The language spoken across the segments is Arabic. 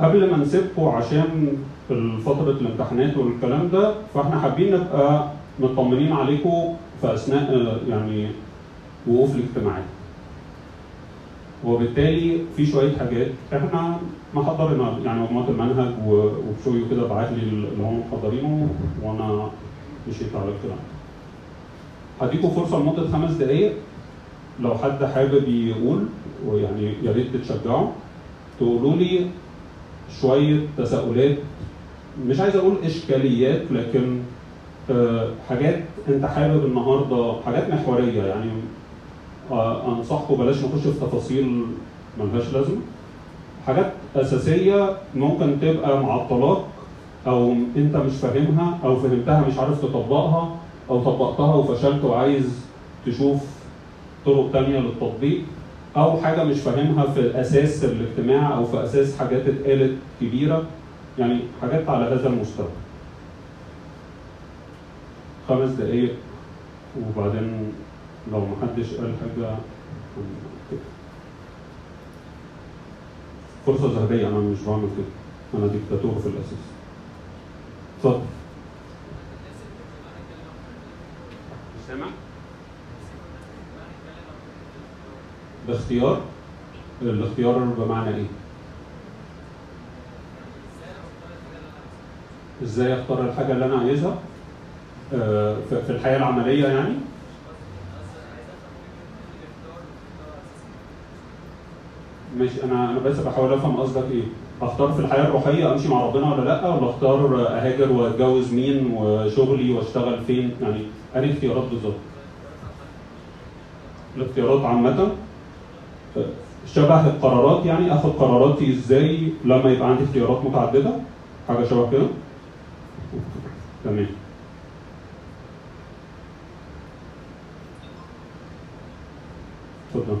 قبل ما نسيبكم عشان فترة الامتحانات والكلام ده فاحنا حابين نبقى مطمنين عليكم في أثناء يعني وقوف الاجتماعات. وبالتالي في شوية حاجات إحنا محضرنا يعني مجموعة المنهج و- وبشوي كده بعت لي اللي هم محضرينه وأنا مشيت على الكلام. هديكم فرصة لمدة خمس دقائق لو حد حابب يقول ويعني يا ريت تتشجعوا تقولوا لي شوية تساؤلات. مش عايز أقول إشكاليات لكن آه، حاجات أنت حابب النهارده حاجات محورية يعني. آه، أنصحكم بلاش نخش في تفاصيل ملهاش لازمة. حاجات أساسية ممكن تبقى معطلاك أو أنت مش فاهمها أو فهمتها مش عارف تطبقها أو طبقتها وفشلت وعايز تشوف طرق تانية للتطبيق. أو حاجة مش فاهمها في أساس الاجتماع أو في أساس حاجات اتقالت كبيره يعني حاجات على هذا المستوى. خمس دقايق وبعدين لو محدش قال حاجة فرصة ذهبية أنا مش بعمل كده. أنا ديكتاتور في الأساس. اتفضل. سامع؟ الاختيار الاختيار بمعنى إيه؟ إزاي أختار الحاجة اللي أنا عايزها؟ آه، في الحياة العملية يعني؟ ماشي أنا أنا بس بحاول أفهم قصدك إيه؟ أختار في الحياة الروحية أمشي مع ربنا ولا لأ؟ ولا أختار أهاجر وأتجوز مين وشغلي وأشتغل فين؟ يعني أنهي اختيارات بالظبط؟ الاختيارات عامة؟ شبه القرارات يعني اخد قراراتي إزاي لما يبقى عندي اختيارات متعددة؟ حاجة شبه كده. تمام. اتفضل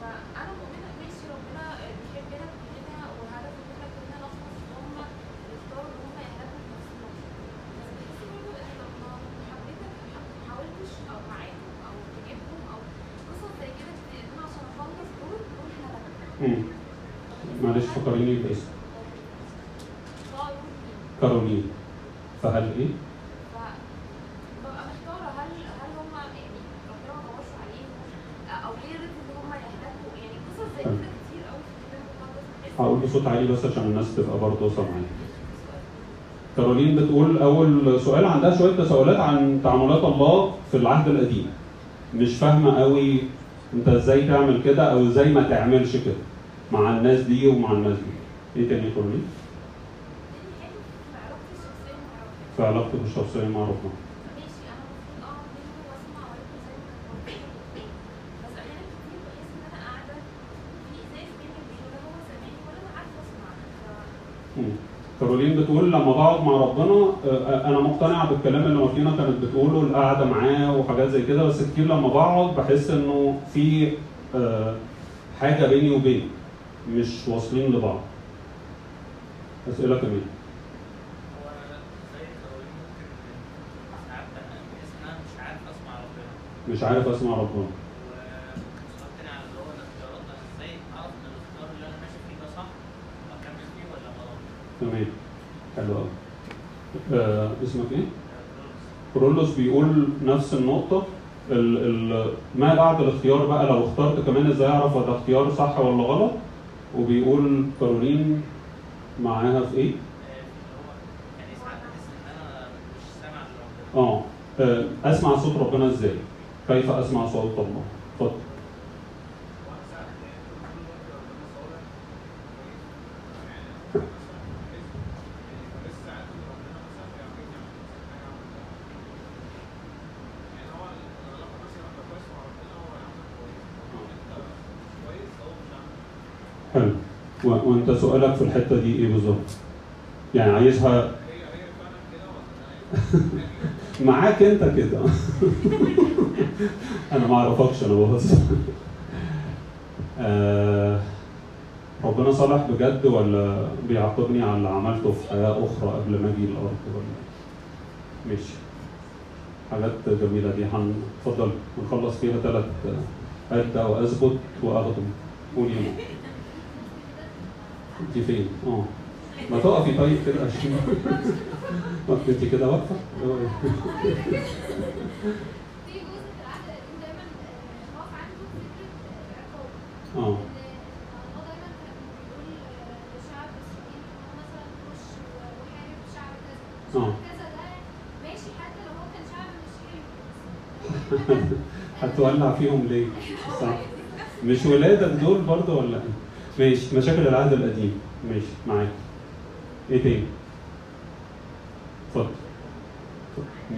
فانا مؤمنه ماشي ربنا بيحبنا كلنا وهدف ان إحنا كلنا نخلص هم يختاروا ان هم يهلكوا نفسهم بس بحس برضه ان لما حبيتك ما حاولتش أو معاهم أو تجيبهم أو قصص زي كده كتير ان أنا عشان اخلص دول دول هلكوا مم. معلش فكريني باسم قالوا كارولين فهل إيه؟ فببقى محتاره هل هل هم يعني ربنا ما دورش عليهم أو ليه رضوا ان هم يهلكوا يعني قصص زي كده كتير قوي في الكتاب المقدس بحس هقول بصوت عالي بس عشان الناس تبقى برضه سامعاني كارولين بتقول أول سؤال عندها شوية تساؤلات عن تعاملات الله في العهد القديم. مش فاهمة قوي أنت إزاي تعمل كده أو إزاي ما تعملش كده مع الناس دي ومع الناس دي. إيه تاني كارولين؟ في علاقتك الشخصية مع ربنا ماشي أنا المفروض اقعد منه واسمع واركز زي ما كان بيقول. بس أحيانا كتير بحس ان أنا قاعدة في ازاز بيني وبينه لا هو سامعني ولا أنا عارفه اسمع ف- مم. كارولين بتقول لما بقعد مع ربنا آه، أنا مقتنعه بالكلام اللي مارتينا كانت بتقوله القعدة معاه وحاجات زي كده بس كتير لما بقعد بحس إنه في آه، حاجة بيني وبينه مش واصلين لبعض. أسئلة كمان مش عارف أسمع ربنا مش عارف اسمع ربنا ومش مقتنع اللي هو الاختيارات أنا إزاي اعرف ان الاختيار اللي أنا ماشي فيه ده صح واكمل فيه ولا غلط تمام حلو قوي آه اسمك إيه؟ كرولوس بيقول نفس النقطة ال ال ما بعد الاختيار بقى لو اخترت كمان إزاي أعرف ده اختيار صح ولا غلط وبيقول كارولين معاها في إيه؟ آه، آه أسمع صوت ربنا إزاي؟ كيف أسمع صوت الله؟ اتفضل حلو و- وانت سؤالك في الحته دي إيه بالظبط؟ يعني عايزها معاك أنت كده. أنا ما أعرفكش أنا بهزر. آه ربنا صالح بجد ولا بيعاقبني على اللي عملته في حياة أخرى قبل ما أجي الأرض ولا؟ ماشي. حاجات جميلة دي. هنفضل هنخلص فيها ثلاث عد أو اثبت واخدم قولي يا انت فين؟ آه ما تقفي طيب كده عشان وقت انت كده واقفه آه آه، آه. هتولع فيهم ليه؟ صح مش ولادك دول برضه ولا إيه؟ ماشي. مشاكل العهد القديم. ماشي. معاك. إيه تاني؟ اتفضل.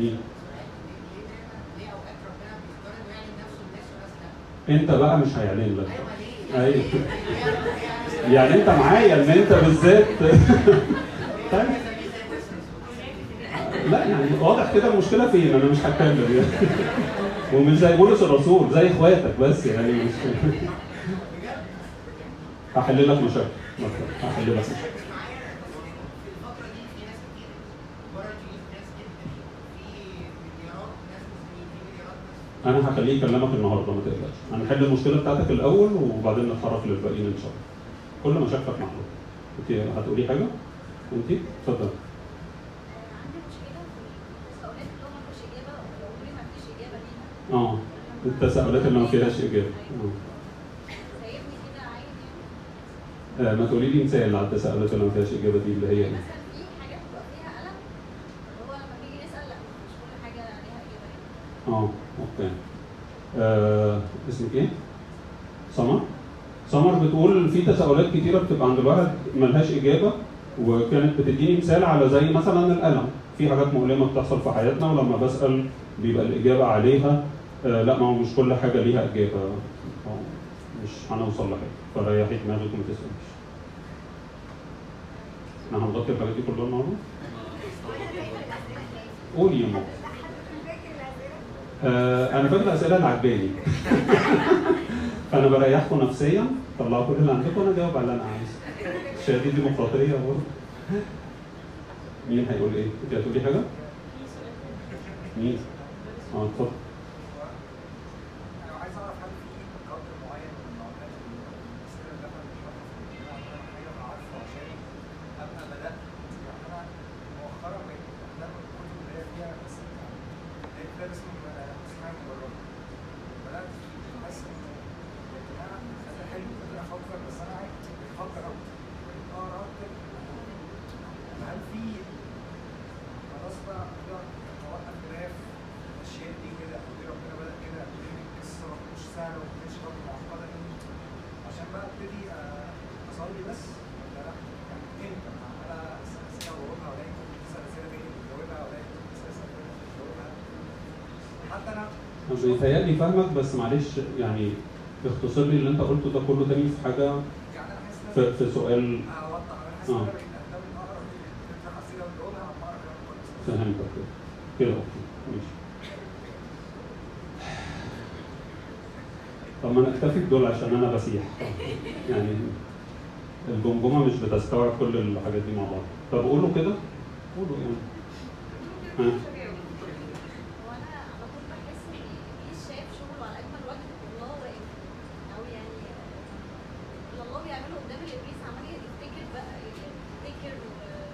مين؟ انت بقى مش هيعلن لك. أيوه ليه؟ أيوه. يعني انت معايا ان انت بالذات. طيب. لا يعني واضح كده المشكلة فين؟ أنا مش هتكلم يعني. ومش زي بولس الرسول زي إخواتك بس يعني. مش هحل لك مشاكل. هحل لك مشاكل. أنا هخليه يكلمك النهارده ما تقلقش. هنحل المشكلة بتاعتك الأول وبعدين نتحرك للباقيين إن شاء الله. كل مشاكلك محلوله أنت هتقولي حاجة؟ أنت؟ اتفضل آه. التساؤلات اللي ما فيهاش إجابة. آه. سايبني كده عايز يعني آه، ما تقولي لي مثال على التساؤلات اللي ما فيهاش إجابة دي اللي هي؟ مثلا في حاجات بتبقى فيها قلم اللي هو لما تيجي نسال لأ مش كل حاجة ليها إجابة آه أوكي آه، اسمك إيه؟ سمر؟ سمر بتقول في تساؤلات كتيرة بتبقى عند الواحد ملهاش إجابة وكانت بتديني مثال على زي مثلا الألم في حاجات مؤلمة بتحصل في حياتنا ولما بسأل بيبقى الإجابة عليها آه لأ ما هو مش كل حاجة ليها إجابة آه، مش هنوصل لحاجه فريحي دماغك وما تساليش إحنا هنغطي الحاجات دي كلها النهارده؟ قولي يا ماما آه، أنا فاكر الأسئلة اللي عجباني فأنا بريحكم نفسيا طلعوا كل اللي عندكم وأنا اجاوب على اللي أنا عايزه دي ديمقراطية برضه مين هيقول إيه؟ أنت هتقولي حاجة؟ مين؟ آه اتفضل أنا عايز اعرف هل في قدر معين من المعلومات الاسئله اللي إحنا بنشرحها في الجامعة أنا محتاج ابقى عارفه عشان ابقى بدات يعني أنا مؤخرا بقيت بهتم بالكتب اللي هي فيها اسئله اللي هي كتاب اسمه اسمها مجرد بدات فيه حاسس انه يا جماعة أنا حلو قادر أفكر بس أنا عايز أفكر أكتر بقيت اقرا أكتر هل في خلاص بقى أقدر اوقف جراف الاشياء دي كده أو دي ربنا بدا كده يخلي القصة ما تكونش سهله وما تكونش برضه معقده قوي عشان بقى ابتدي آه، اصلي بس ولا لا يعني إمتى عمال اسال اسئله واجاوبها والاقي كنت بتسال اسئله تاني بتجاوبها والاقي كنت بتسال اسئله تاني بتجاوبها حتى أنا أنا بيتهيألي فاهمك بس معلش يعني اختصر لي اللي انت قلته ده كله تاني في حاجة في, في سؤال. كويس فهمتك. كده أوكي. ماشي. طب ما نكتفي بدول عشان أنا بسيح. يعني الجمجمة مش بتستوعب كل الحاجات دي مع بعض. طب قولوا كده. قولوا يعني. ها وأنا على طول بحس ان ابليس شايف شغله على اجمل وجه والله واقف أو يعني آه، اللي الله بيعمله قدام الابليس عمال يفتكر بقى يفتكر آه،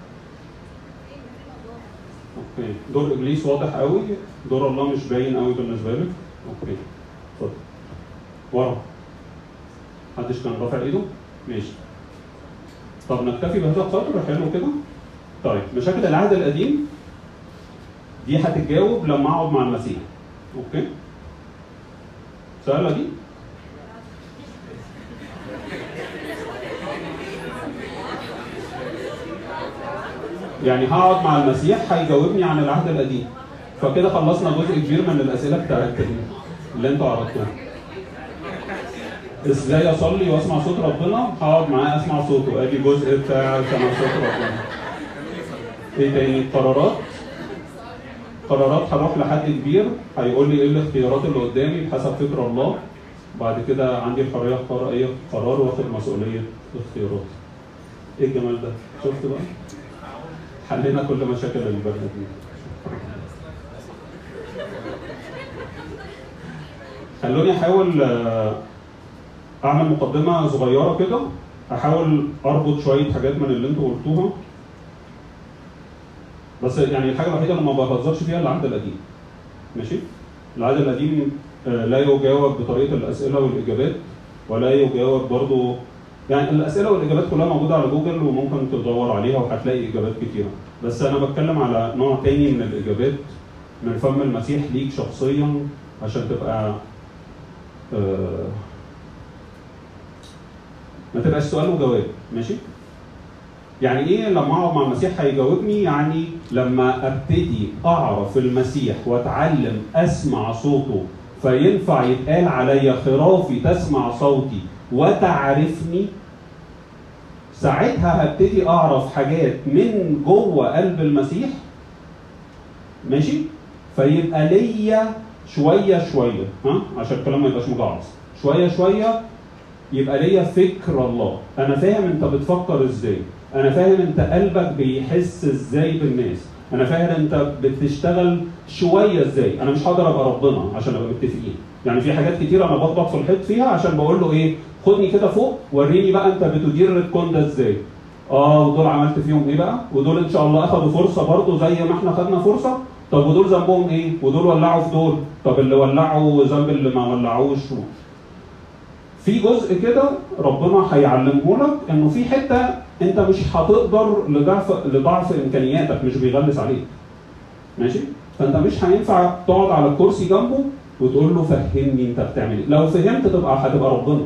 فين فين الله أوكي دور ابليس واضح قوي. دور الله مش باين قوي بالنسبة لك. okay. اتفضل. ورا. محدش كان رافع إيده؟ ماشي. طب نكتفي بهذا القدر. حلو كده. طيب مشاكل العهد القديم؟ دي هتتجاوب لما أقعد مع المسيح. okay. سهله دي يعني هقعد مع المسيح هيجاوبني عن العهد القديم. فكده خلصنا جزء كبير من الأسئلة بتاعت اللي أنتوا عرضتوها إزاي أصلي وأسمع صوت ربنا؟ هقعد معاه أسمع صوته. أدي جزء بتاع سمع صوت ربنا. إيه تاني؟ قرارات. قرارات هروح لحد كبير. هيقول لي إيه الاختيارات اللي قدامي بحسب فكر الله. بعد كده عندي الحرية أختار أي قرار وأخد مسؤولية اختيارات إيه الجمال ده؟ شفت بقى؟ حلينا كل مشاكل البلد دي. خلوني احاول آه، أعمل مقدمة صغيرة كده أحاول أربط شوية حاجات من اللي أنتوا قلتوها. بس يعني الحاجة الوحيدة اللي ما بهزرش فيها العهد القديم. ماشي؟ العهد القديم آه، لا يجاوب بطريقة الأسئلة والإجابات ولا يجاوب برضو يعني الأسئلة والإجابات كلها موجودة على جوجل وممكن تدور عليها وهتلاقي إجابات كتيرة. بس أنا بتكلم على نوع تاني من الإجابات من فم المسيح ليك شخصيا عشان تبقى ما تبقاش سؤال وجواب ماشي؟ يعني إيه لما أقعد مع المسيح هيجاوبني؟ يعني لما أبتدي أعرف المسيح وأتعلم أسمع صوته فينفع يتقال عليا خرافي تسمع صوتي وتعرفني؟ ساعتها هبتدي أعرف حاجات من جوه قلب المسيح ماشي؟ فيبقى ليا شوية شوية ها؟ عشان الكلام ما يبقاش مجعلص شوية شوية يبقى ليا فكر الله. أنا فاهم أنت بتفكر إزاي. أنا فاهم أنت قلبك بيحس إزاي بالناس. أنا فاهم أنت بتشتغل شوية إزاي. أنا مش هقدر أبقى ربنا عشان أبقى متفقين. يعني في حاجات كتير أنا بخبط في الحيط فيها عشان بقول له إيه خدني كده فوق وريني بقى أنت بتدير الكون ده إزاي. آه ودول عملت فيهم إيه بقى؟ ودول إن شاء الله أخدوا فرصة برضه زي ما إحنا خدنا فرصة. طب ودول ذنبهم إيه؟ ودول ولعوا في دول. طب اللي ولعوا ذنب اللي ما ولعوش. في جزء كده ربنا هيعلمه لك إنه في حتة أنت مش هتقدر لضعف لضعف إمكانياتك مش بيغلس عليك. ماشي؟ فأنت مش هينفع تقعد على الكرسي جنبه وتقول له فهمني أنت بتعمل إيه. لو فهمت تبقى هتبقى ربنا.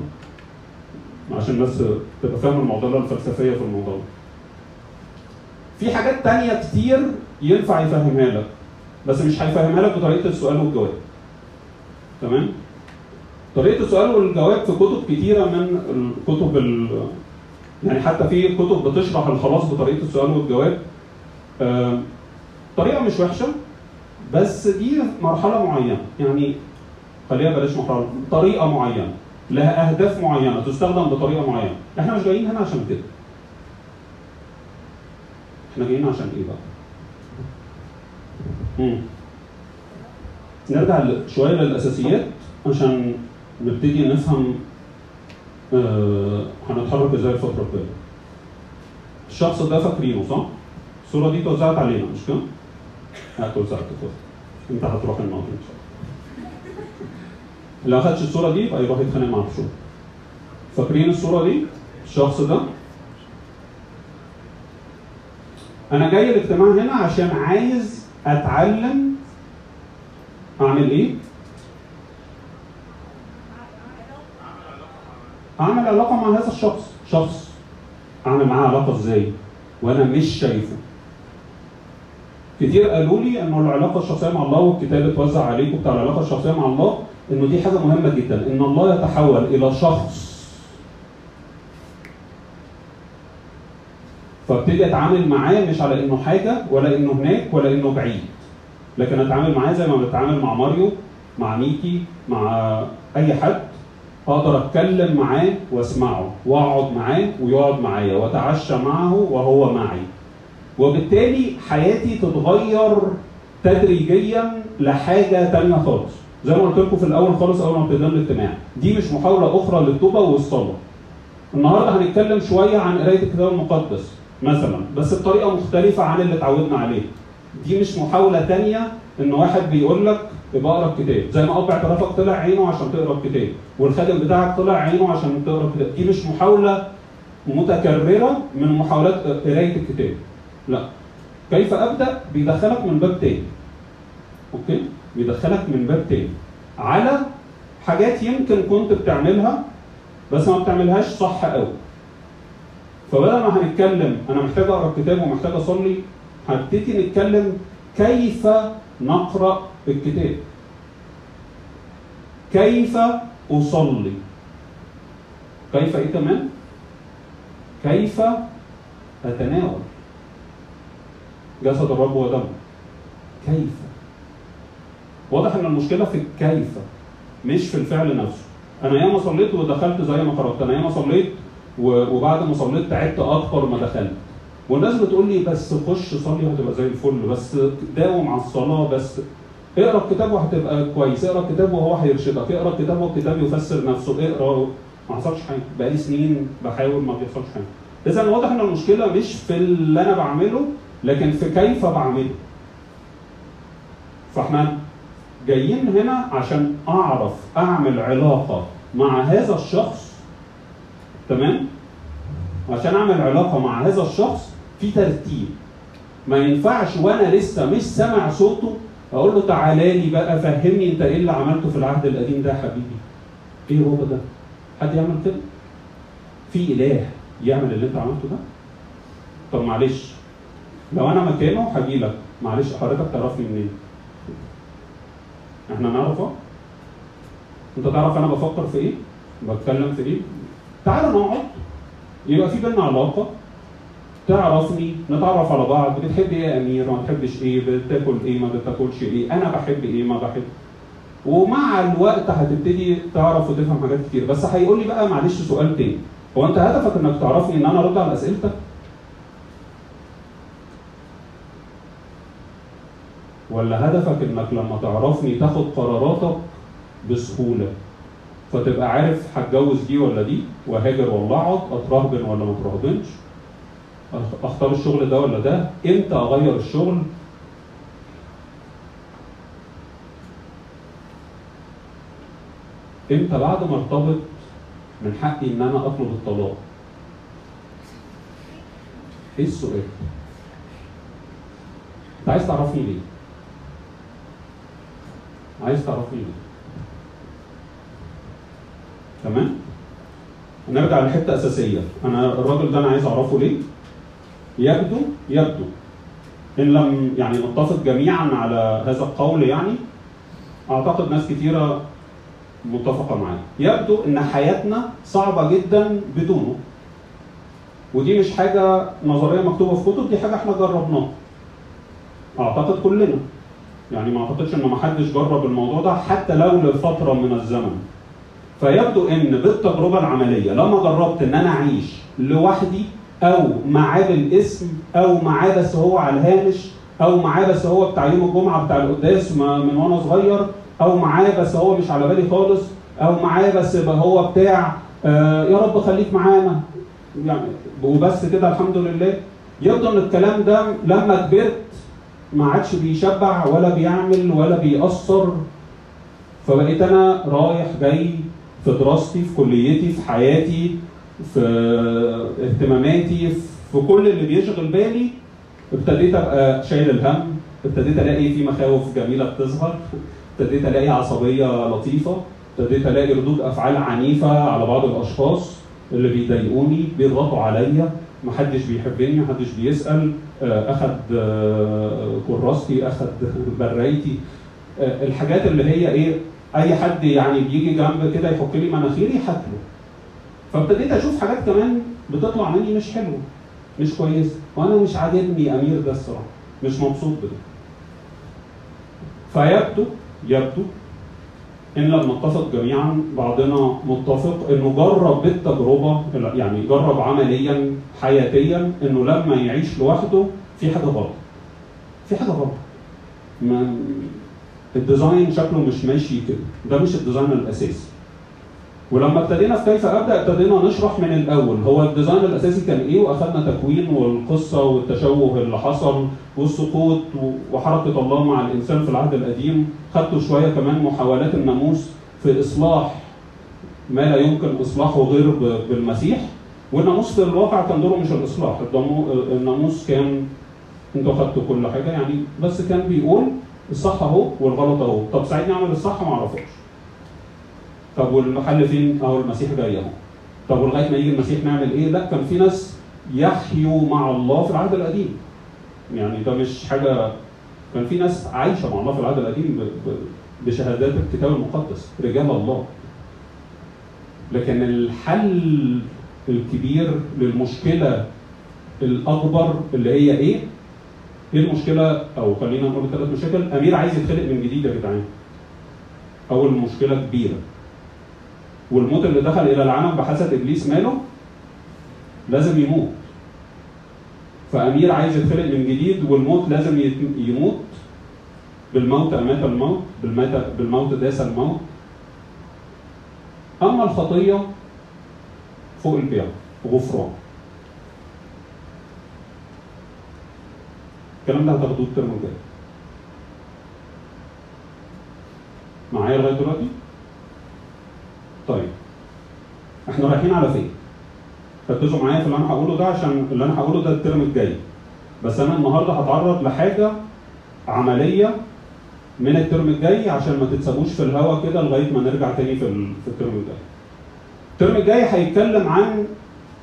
عشان الناس تبقى فاهم الموضوع الفلسفية في الموضوع. ده. في حاجات تانية كتير ينفع يفهمها لك. بس مش هيفهمها لك بطريقة السؤال والجواب. تمام؟ طريقة السؤال والجواب في كتب كتيرة من الكتب ال... يعني حتى في كتب بتشرح الخلاص بطريقة السؤال والجواب. طريقة مش وحشة بس دي مرحلة معينة. يعني خليها بلاش مرحلة طريقة معينة لها أهداف معينة تستخدم بطريقة معينة. إحنا مش جايين هنا عشان كده. إحنا جايين عشان إيه بقى؟ مم. نرجع شوية للأساسيات عشان نبتدي نفهم آه، هنتحرك إزاي الفترة الجايه الشخص ده فاكرينه صح؟ الصورة دي اتوزعت علينا مش كده؟ هتوزعت اتفضل انت هتروح النهارده إن شاء الله اللي ما خدش الصورة دي يبقى يروح يتخانق مع الشغل فاكرين الصورة دي؟ الشخص ده أنا جاي الاجتماع هنا عشان عايز أتعلم أعمل إيه؟ أعمل علاقة مع هذا الشخص. شخص. أعمل معاه علاقة إزاي؟ وأنا مش شايفه. كتير قالوا لي إنه العلاقة الشخصية مع الله والكتاب اتوزع عليكم بتاع العلاقة الشخصية مع الله إنه دي حاجة مهمة جدا. إن الله يتحول إلى شخص فابتدي أتعامل معاه مش على إنه حاجة ولا إنه هناك ولا إنه بعيد. لكن أتعامل معاه زي ما بتعامل مع ماريو مع ميكي مع أي حد أقدر أتكلم معاه وأسمعه وأقعد معاه ويقعد معايا وأتعشى معه وهو معي. وبالتالي حياتي تتغير تدريجيا لحاجة تانية خالص. زي ما قلت لكم في الأول خالص أول ما ابتدينا الاجتماع. دي مش محاولة أخرى للتوبه والصلاه النهارده هنتكلم شوية عن قراية الكتاب المقدس. مثلا. بس بطريقة مختلفة عن اللي اتعودنا عليه. دي مش محاولة تانية إن واحد بيقول لك اقرأ الكتاب. زي ما اب اعترافك طلع عينه عشان تقرأ الكتاب. والخادم بتاعك طلع عينه عشان تقرأ الكتاب. دي مش محاولة متكررة من محاولات قراية الكتاب. لا. كيف أبدأ؟ بيدخلك من باب تاني. okay؟ بيدخلك من باب تاني. على حاجات يمكن كنت بتعملها بس ما بتعملهاش صح قوي فبدل ما هنتكلم أنا محتاج أقرأ الكتاب ومحتاج أصلي هنبتدي نتكلم كيف نقرأ الكتاب. كيف أصلي؟ كيف إيه كمان؟ كيف أتناول؟ جسد الرب ودمه كيف؟ واضح إن المشكلة في الكيف مش في الفعل نفسه. أنا ياما صليت ودخلت زي ما قرأت. أنا ياما صليت وبعد ما صليت تعبت أكتر ما دخلت. والناس بتقول لي بس خش صلي وهتبقى زي الفل بس داوم على الصلاة بس. اقرأ الكتاب وهتبقى كويس اقرأ الكتاب وهو هيرشدك اقرأ الكتاب والكتاب يفسر نفسه اقرأ. ما حصلش حاجة. بقالي سنين بحاول ما بيحصلش حاجة. اذا واضح إن المشكلة مش في اللي أنا بعمله لكن في كيف بعمله. فإحنا جايين هنا عشان أعرف أعمل علاقة مع هذا الشخص تمام؟ عشان أعمل علاقة مع هذا الشخص في ترتيب. ما ينفعش وأنا لسه مش سامع صوته أقول له تعالى لي بقى فهمني أنت إيه اللي عملته في العهد القديم ده يا حبيبي؟ إيه هو ده؟ حد يعمل كده؟ في إله يعمل اللي أنت عملته ده؟ طب معلش لو أنا مكانه هجي لك معلش حضرتك تعرفني منين؟ إحنا نعرفه أنت تعرف أنا بفكر في إيه؟ بتكلم في إيه؟ تعال نقعد. يبقى في بينا علاقة. تعرفني نتعرف على بعض. بتحب إيه يا أمير؟ ما بتحبش إيه؟ بتاكل إيه؟ ما بتاكلش إيه؟ أنا بحب إيه؟ ما بحب. ومع الوقت هتبتدي تعرف وتفهم حاجات كتير. بس هيقول لي بقى معلش سؤال تاني. هو أنت هدفك إنك تعرفني إن أنا أرد على أسئلتك؟ ولا هدفك إنك لما تعرفني تاخد قراراتك بسهولة؟ فتبقى عارف هتجوز دي ولا دي وهاجر ولا اقعد أترهبن ولا ما أترهبنش أختار الشغل ده ولا ده إمتى أغير الشغل؟ إمتى بعد ما ارتبط من حقي إن أنا أطلب الطلاق؟ إيه السؤال؟ أنت عايز تعرفني ليه؟ عايز تعرفني ليه؟ تمام؟ نرجع لحتة أساسية. أنا الراجل ده أنا عايز أعرفه ليه؟ يبدو يبدو إن لم يعني نتفق جميعا على هذا القول يعني أعتقد ناس كثيره متفقة معايا. يبدو إن حياتنا صعبة جدا بدونه. ودي مش حاجة نظرية مكتوبة في كتب دي حاجة إحنا جربناها. أعتقد كلنا. يعني ما أعتقدش إن ما حدش جرب الموضوع ده حتى لو لفترة من الزمن. فيبدو إن بالتجربة العملية لما جربت إن أنا أعيش لوحدي أو معاه بالاسم أو معاه بس هو على الهامش أو معاه بس هو بتاع يوم الجمعة بتاع القداس من وأنا صغير أو معاه بس هو مش على بالي خالص أو معاه بس هو بتاع آه يا رب خليك معانا. يعني وبس كده الحمد لله. يبدو إن الكلام ده لما كبرت ما عادش بيشبع ولا بيعمل ولا بيأثر فبقيت أنا رايح جاي في دراستي في كليتي في حياتي في اهتماماتي في كل اللي بيشغل بالي ابتديت أبقى شايل الهم ابتديت ألاقي في مخاوف جميلة بتظهر ابتديت ألاقي عصبية لطيفة ابتديت ألاقي ردود أفعال عنيفة على بعض الأشخاص اللي بيضايقوني بيضغطوا عليا محدش بيحبني محدش بيسأل آه، أخد آه، كراستي أخد برايتي. آه، الحاجات اللي هي إيه؟ أي حد يعني بيجي جنب كده يحك لي مناخيري هاكله فابتديت أشوف حاجات كمان بتطلع مني مش حلوة مش كويسة وأنا مش عاجبني أمير ده الصراحة مش مبسوط بده. فيبدو يبدو إن لم نتفق جميعا بعضنا متفق إنه جرب بالتجربه يعني جرب عمليا حياتيا إنه لما يعيش لوحده في حاجة غلط. في حاجة غلط. الديزاين شكله مش ماشي كده. ده مش ال design الأساسي. ولما ابتدينا في كيف أبدأ ابتدينا نشرح من الأول. هو ال design الأساسي كان إيه؟ واخدنا تكوين والقصة والتشوه اللي حصل والسقوط وحركة الله مع الإنسان في العهد القديم. خدتوا شوية كمان محاولات الناموس في إصلاح ما لا يمكن إصلاحه غير بالمسيح. والناموس في الواقع كان دوره مش الإصلاح. الناموس كان أنتوا خدتوا كل حاجة يعني بس كان بيقول الصح اهو والغلط اهو طب ساعدني أعمل الصح ما أعرفوش طب والحل فين؟ اهو المسيح جاي أهو. طب ولغايه ما يجي المسيح نعمل إيه؟ لا كان في ناس يحيوا مع الله في العهد القديم. يعني ده مش حاجة كان في ناس عايشة مع الله في العهد القديم بشهادات الكتاب المقدس، رجال الله. لكن الحل الكبير للمشكلة الأكبر اللي هي إيه؟ إيه المشكلة؟ أو خلينا نقول ثلاث مشاكل، أمير عايز يتخلق من جديد يا جدعان. أول مشكلة كبيرة. والموت اللي دخل إلى العالم بحسد إبليس ماله لازم يموت. فأمير عايز يتخلق من جديد والموت لازم يموت. بالموت أمات الموت بالموت بالموت داس الموت. أما الخطية فوق البيع غفران. الكلام ده هتاخدوه الترم الجاي معايا لغاية دلوقتي؟ طيب إحنا رايحين على فين؟ ركزوا معايا في اللي أنا هقوله ده عشان اللي أنا هقوله ده الترم الجاي بس أنا النهارده هتعرض لحاجة عملية من الترم الجاي عشان ما تتسابوش في الهوا كده لغاية ما نرجع تاني في الترم الجاي. الترم الجاي هيتكلم عن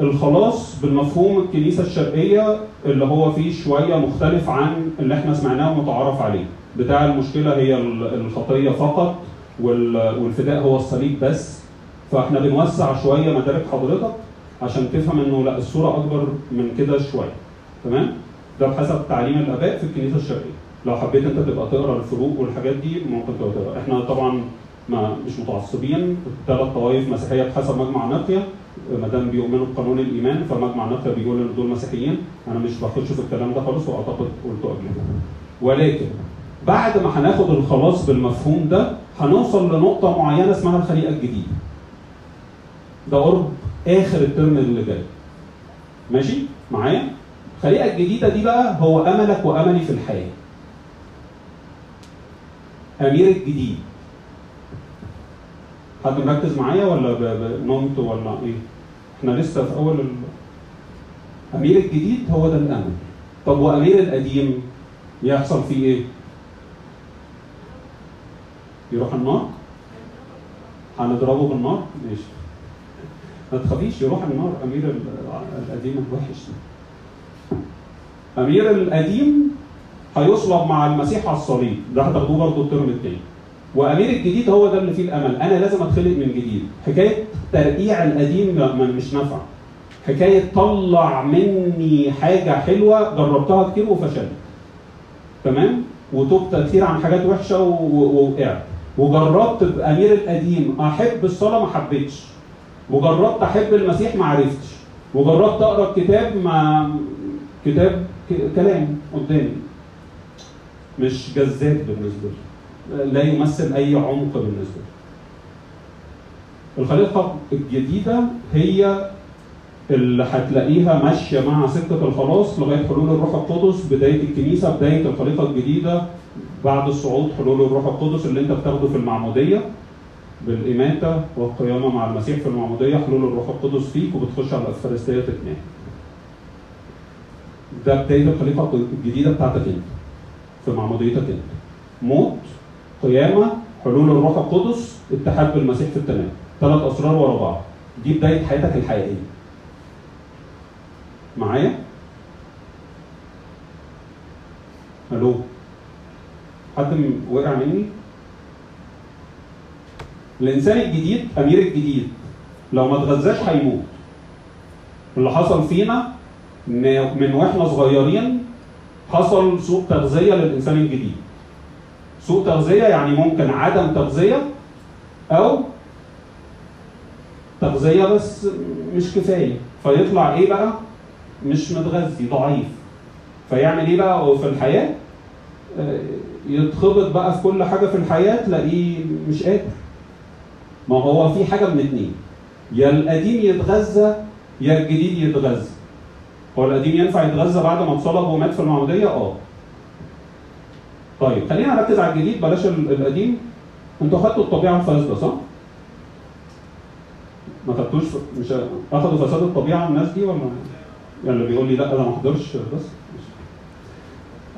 الخلاص بالمفهوم الكنيسة الشرقية اللي هو فيه شوية مختلف عن اللي إحنا سمعناه ومتعارف عليه. بتاع المشكلة هي ال- الخطية فقط وال- والفداء هو الصليب بس فاحنا بنوسع شوية مدارك حضرتك عشان تفهم انه لا الصورة أكبر من كده شوية. تمام؟ ده بحسب تعليم الآباء في الكنيسة الشرقية. لو حبيت انت تبقى تقرأ الفروق والحاجات دي ممكن تبقى تقرأ. إحنا طبعا ما مش متعصبين ثلاث طوائف مسيحية بحسب مجمع نقية ما دام بيؤمنوا بقانون الإيمان فمجمع نقيه بيقول ان دول مسيحيين أنا مش بخش في الكلام ده خالص وأعتقد قلته قبل كده. ولكن بعد ما هناخد الخلاص بالمفهوم ده هنوصل لنقطة معينة اسمها الخليقة الجديدة. ده قرب آخر الترم اللي جاي. ماشي؟ معايا؟ الخليقة الجديدة دي بقى هو أملك وأملي في الحياة. أمير الجديد. حد مركز معايا ولا نمت ولا إيه؟ إحنا لسه في أول ال... أمير الجديد هو ده الامل. طب وأمير القديم يحصل فيه إيه؟ يروح النار؟ هنضربه بالنار؟ ماشي. ما تخافيش يروح النار أمير ال- القديم الوحش. أمير القديم هيصلب مع المسيح على الصليب ده هتاخدوه برضه الترم التاني وأمير الجديد هو ده اللي فيه الأمل. أنا لازم أتخلق من جديد. حكاية ترقيع القديم مش نافعة. حكاية طلع مني حاجة حلوة جربتها كتير وفشلت. تمام؟ وتبت كتير عن حاجات وحشة ووقعت وجربت بأمير القديم أحب الصلاة ما حبيتش. وجربت أحب المسيح ما عرفتش. وجربت أقرأ الكتاب ما كتاب كلام قدامي. مش جذاب بالنسبة لي. لا يمثل أي عمق بالنسبة لي الخليقة الجديدة هي اللي هتلاقيها ماشية مع سكة الخلاص لغاية حلول الروح القدس بداية الكنيسة بداية الخليقة الجديدة بعد الصعود حلول الروح القدس اللي انت بتاخده في المعمودية بالإماتة والقيامة مع المسيح في المعمودية حلول الروح القدس فيك وبتخش على الأفخارستية تتنام. ده بداية الخليقة الجديدة بتاعتك أنت. في معموديتك أنت. موت، قيامة، حلول الروح القدس، اتحاد بالمسيح في التمام. ثلاث أسرار ورا بعض. دي بداية حياتك الحقيقية. معايا؟ ألو؟ حد وقع مني؟ الإنسان الجديد أمير الجديد لو ما اتغذاش هيموت اللي حصل فينا من وإحنا صغيرين حصل سوء تغذية للإنسان الجديد سوء تغذية يعني ممكن عدم تغذية أو تغذية بس مش كفاية. فيطلع إيه بقى؟ مش متغذي ضعيف. فيعمل إيه بقى؟ في الحياة آه، يتخبط بقى في كل حاجة في الحياة تلاقيه مش قادر. ما هو في حاجة من اتنين. يا القديم يتغذى يا الجديد يتغذى. هو القديم ينفع يتغذى بعد ما اتصلب ومات في المعموديه آه. طيب خلينا نركز على الجديد بلاش ال- القديم. أنتوا خدتوا الطبيعة الفاسده صح؟ ما خدتوش مش أخدوا فساد الطبيعة الناس دي ولا؟ يعني اللي بيقول لي لا أنا ما احضرش بس.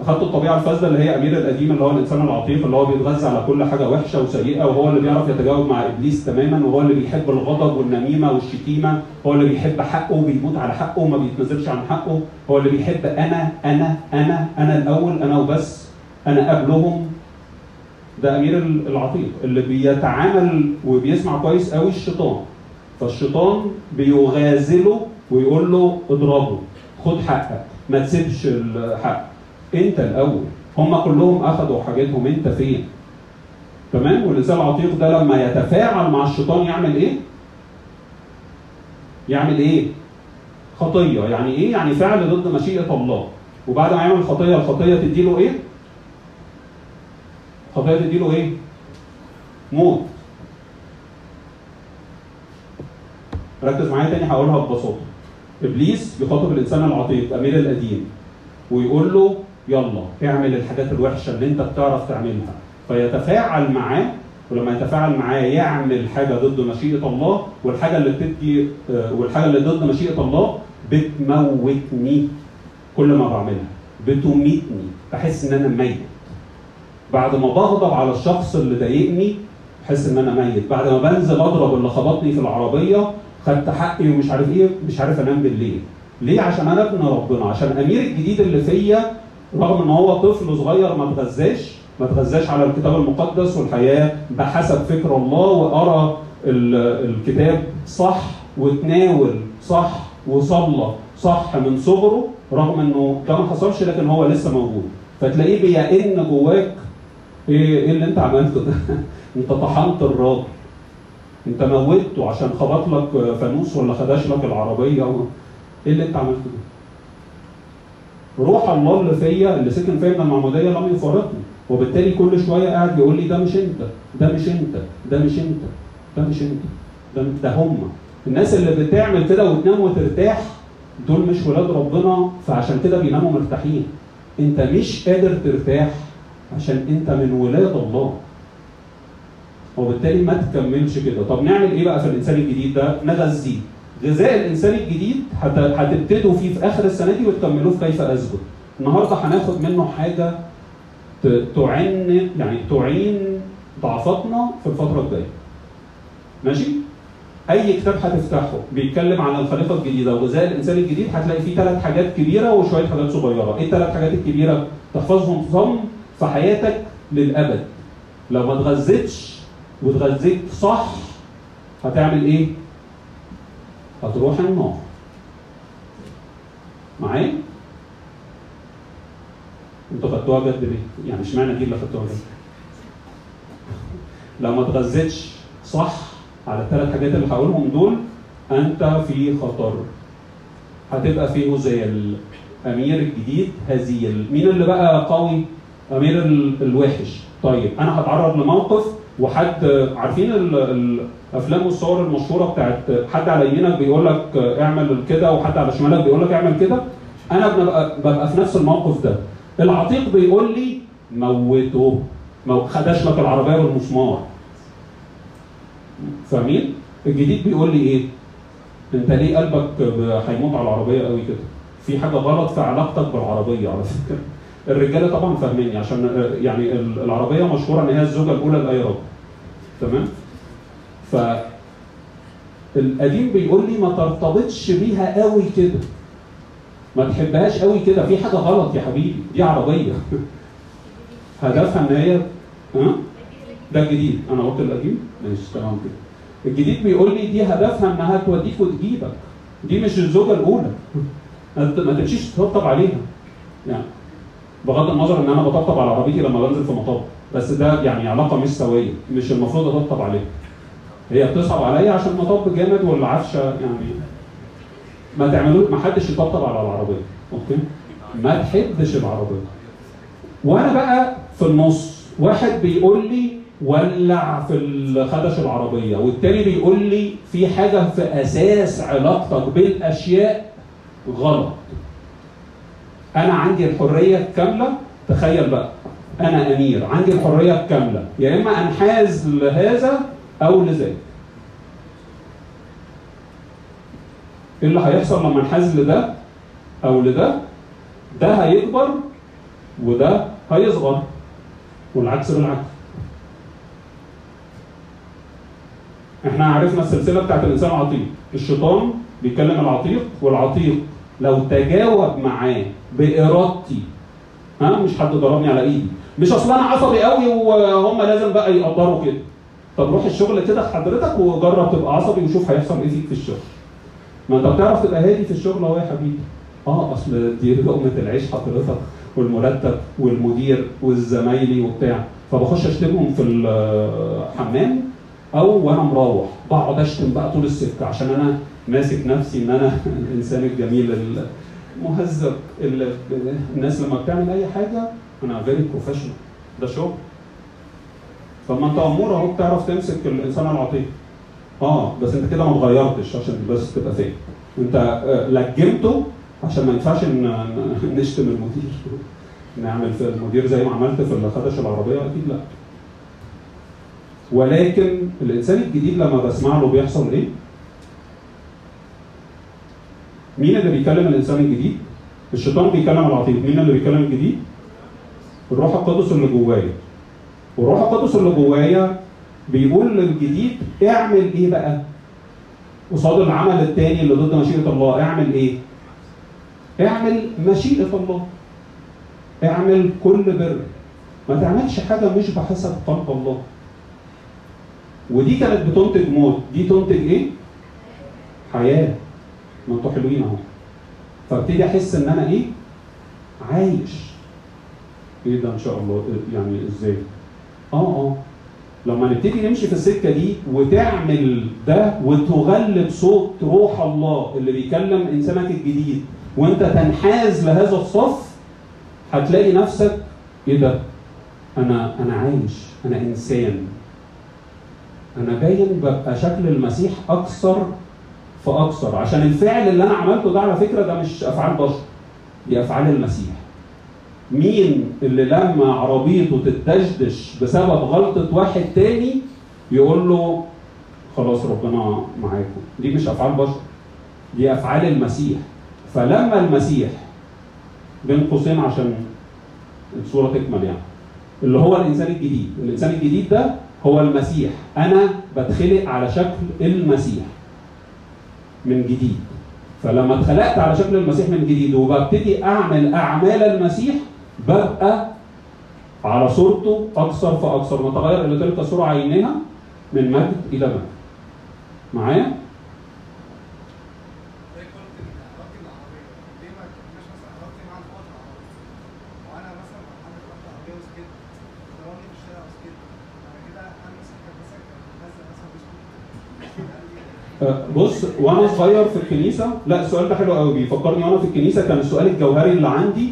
اخدت الطبيعة الفاسده اللي هي أمير القديم اللي هو الإنسان العتيق اللي هو بيتغذى على كل حاجة وحشة وسيئة وهو اللي بيعرف يتجاوب مع إبليس تماما وهو اللي بيحب الغضب والنميمة والشتيمة هو اللي بيحب حقه وبيموت على حقه وما بيتنازلش عن حقه هو اللي بيحب أنا أنا أنا أنا الأول أنا وبس. أنا قبلهم ده أمير العتيق اللي بيتعامل وبيسمع كويس قوي الشيطان. فالشيطان بيغازله ويقول له اضربه. خد حقك ما تسيبش الحق. أنت الأول. هم كلهم اخذوا حاجتهم. أنت فين؟ تمام؟ والإنسان العتيق ده لما يتفاعل مع الشيطان يعمل إيه؟ يعمل إيه؟ خطية. يعني إيه؟ يعني فعل ضد مشيئة الله. وبعد ما يعمل خطية الخطية تديله إيه؟ خطيه تديله إيه موت ركز معايا تاني هقولها ببساطة. إبليس يخاطب الإنسان العتيق أمير القديم ويقول له يلا اعمل الحاجات الوحشة اللي أنت بتعرف تعملها. فيتفاعل معاه ولما يتفاعل معاه يعمل حاجة ضد مشيئة الله والحاجة اللي بتدي آه، والحاجة اللي ضد مشيئة الله بتموتني كل ما بعملها. بتميتني بحس إن أنا ميت. بعد ما بغضب على الشخص اللي ضايقني بحس إن أنا ميت. بعد ما بنزل أضرب اللي خبطني في العربية خدت حقي ومش عارف إيه مش عارف أنام بالليل. ليه؟ عشان أنا ابن ربنا عشان أمير الجديد اللي فيا رغم إن هو طفل صغير ما اتغذاش ما اتغذاش على الكتاب المقدس والحياة بحسب فكر الله وأرى ال- الكتاب صح وتناول صح وصلى صح من صغره رغم إنه ده ما حصلش لكن هو لسه موجود. فتلاقيه بيئن جواك إيه إيه اللي أنت عملته ده؟ أنت طحنت الراجل. أنت موتته عشان خبط لك فانوس ولا خدش لك العربية. و... إيه اللي أنت عملته ده؟ روح الله اللي فيا اللي سكن فيا المعمودية لم يفارقني. وبالتالي كل شوية قاعد يقول لي ده مش أنت ده مش أنت ده مش أنت ده مش أنت ده, ده هم. الناس اللي بتعمل كده وتنام وترتاح دول مش ولاد ربنا فعشان كده بيناموا مرتاحين. أنت مش قادر ترتاح. عشان انت من ولاد الله. وبالتالي ما تكملش كده. طب نعمل إيه بقى في الانسان الجديد ده؟ نغذيه غذاء الانسان الجديد هت- هتبتدوا فيه في آخر السنة دي وتكملوه في كيف اثبت النهارده هناخد منه حاجة ت- تعين يعني تعين ضعفاتنا في الفترة الجاية. ماشي؟ أي كتاب هتفتحه بيتكلم عن الخليقة الجديدة وغذاء الإنسان الجديد هتلاقي فيه ثلاث حاجات كبيرة وشوية حاجات صغيرة. إيه الثلاث حاجات الكبيرة؟ تحفظهم صم في حياتك للأبد. لو ما اتغذيتش واتغذيت صح هتعمل إيه؟ هتروح النار. معايا؟ أنتوا خدتوها جد ليه؟ يعني اشمعنى دي اللي خدتوها جد؟ لو ما اتغذيتش صح على الثلاث حاجات اللي هقولهم دول أنت في خطر. هتبقى في هزال أمير الجديد هزيل. مين اللي بقى قوي؟ أمير ال- الوحش طيب أنا هتعرض لموقف وحد عارفين ال- الافلام والصور المشهورة بتاعت حد على يمينك بيقول لك اعمل كده وحد على شمالك بيقول لك اعمل كده أنا ببقى, ببقى في نفس الموقف ده العتيق بيقول لي موته مو خدش لك العربية بالمسمار فاهمين؟ الجديد بيقول لي إيه؟ أنت ليه قلبك هيموت على العربية قوي كده؟ في حاجة غلط في علاقتك بالعربية على فكرة. الرجالة طبعا فاهميني عشان آه، يعني ال- العربية مشهورة إن هي الزوجة الأولى لاي. تمام؟ ف القديم بيقول لي ما ترتبطش بيها قوي كده. ما تحبهاش قوي كده. في حاجة غلط يا حبيبي. دي عربية. هدفها إن هي ها؟ ده الجديد. أنا قلت القديم؟ ماشي تمام كده. الجديد بيقول لي دي هدفها إنها توديك وتجيبك. دي مش الزوجة الأولى. ما تمشيش تطبطب عليها. يعني بغض النظر إن أنا بطبطب على عربيتي لما بنزل في مطب بس ده يعني علاقة مش سوية مش المفروض أطبطب عليها. هي بتصعب عليا عشان مطب جامد والعفشة يعني ما تعملوش ما حدش يطبطب على العربية. أوكي؟ ما تحبش العربية. وأنا بقى في النص واحد بيقول لي ولع في خدش العربية والتاني بيقول لي في حاجة في أساس علاقتك بالأشياء غلط. أنا عندي الحرية الكاملة؟ تخيل بقى. أنا أمير عندي الحرية الكاملة. يا إما أنحاز لهذا أو لذاك. إيه اللي هيحصل لما أنحاز لده أو لده؟ ده هيكبر وده هيصغر والعكس بالعكس. إحنا عرفنا السلسلة بتاعت الإنسان العتيق. الشيطان بيكلم العتيق والعتيق لو تجاوب معاه بإرادتي ها مش حد ضربني على إيدي. مش أصل أنا عصبي قوي وهم لازم بقى يقدروا كده. طب روح الشغل كده حضرتك وجرب تبقى عصبي وشوف هيحصل إيه فيك في الشغل. ما أنت بتعرف تبقى هادي في الشغل اهو يا حبيبي. آه أصل دي لقمة العيش حضرتك والمرتب والمدير والزمايلي وبتاع. فبخش أشتمهم في الحمام أو وأنا مروح. بقعد أشتم بقى طول السكه عشان أنا ماسك نفسي إن أنا الإنسان الجميل المهذب اللي الناس لما بتعمل أي حاجة أنا very professional ده شغل. طب ما انت امور أهو بتعرف تمسك الإنسان العتيق آه بس أنت كده ما اتغيرتش عشان بس تبقى فاهم أنت آه، لجمته عشان ما ينفعش ن- نشتم المدير. نعمل في المدير زي ما عملت في الخدش العربية؟ أكيد لا. ولكن الإنسان الجديد لما بسمع له بيحصل إيه؟ مين اللي بيكلم الإنسان الجديد؟ الشيطان بيكلم العتيق، مين اللي بيكلم الجديد؟ الروح القدس اللي جوايا. والروح القدس اللي جوايا بيقول للجديد اعمل إيه بقى؟ قصاد العمل التاني اللي ضد مشيئة الله اعمل إيه؟ اعمل مشيئة الله. اعمل كل بر. ما تعملش حاجة مش بحسب قلب الله. ودي كانت بتنتج موت، دي تنتج إيه؟ حياة. ما أنتوا حلوين اهو. فابتدي احس ان أنا إيه؟ عايش. إيه ده إن شاء الله يعني إزاي؟ آه آه لما نبتدي نمشي في السكة دي وتعمل ده وتغلب صوت روح الله اللي بيكلم إنسانك الجديد وأنت تنحاز لهذا الصف هتلاقي نفسك إيه ده؟ أنا أنا عايش أنا إنسان أنا باين ببقى شكل المسيح أكثر فأكثر. عشان الفعل اللي أنا عملته ده على فكرة ده مش أفعال بشر دي أفعال المسيح. مين اللي لما عربيته تتدشدش بسبب غلطة واحد تاني يقول له خلاص ربنا معاكم. دي مش أفعال بشر دي أفعال المسيح. فلما المسيح بين قوسين عشان الصورة تكمل يعني اللي هو الإنسان الجديد الإنسان الجديد ده هو المسيح. أنا بتخلق على شكل المسيح. من جديد فلما اتخلقت على شكل المسيح من جديد وببتدي أعمل أعمال المسيح ببقى على صورته أكثر فأكثر نتغير إلى تلك الصورة عينها من مجد إلى مجد. معايا؟ زي قلت ان علاقتي بالعربيه ليه ما تبقاش مثلا علاقتي مع القوات العربيه وأنا مثلا مع حد رحت عربيه وسكت ضربني في الشارع وسكت بعد كده أنا مثلا كان مثلا كان نازل مثلا بسكوت قال لي أه، بص وأنا صغير في الكنيسة لا السؤال ده حلو قوي بيفكرني وأنا في الكنيسة كان السؤال الجوهري اللي عندي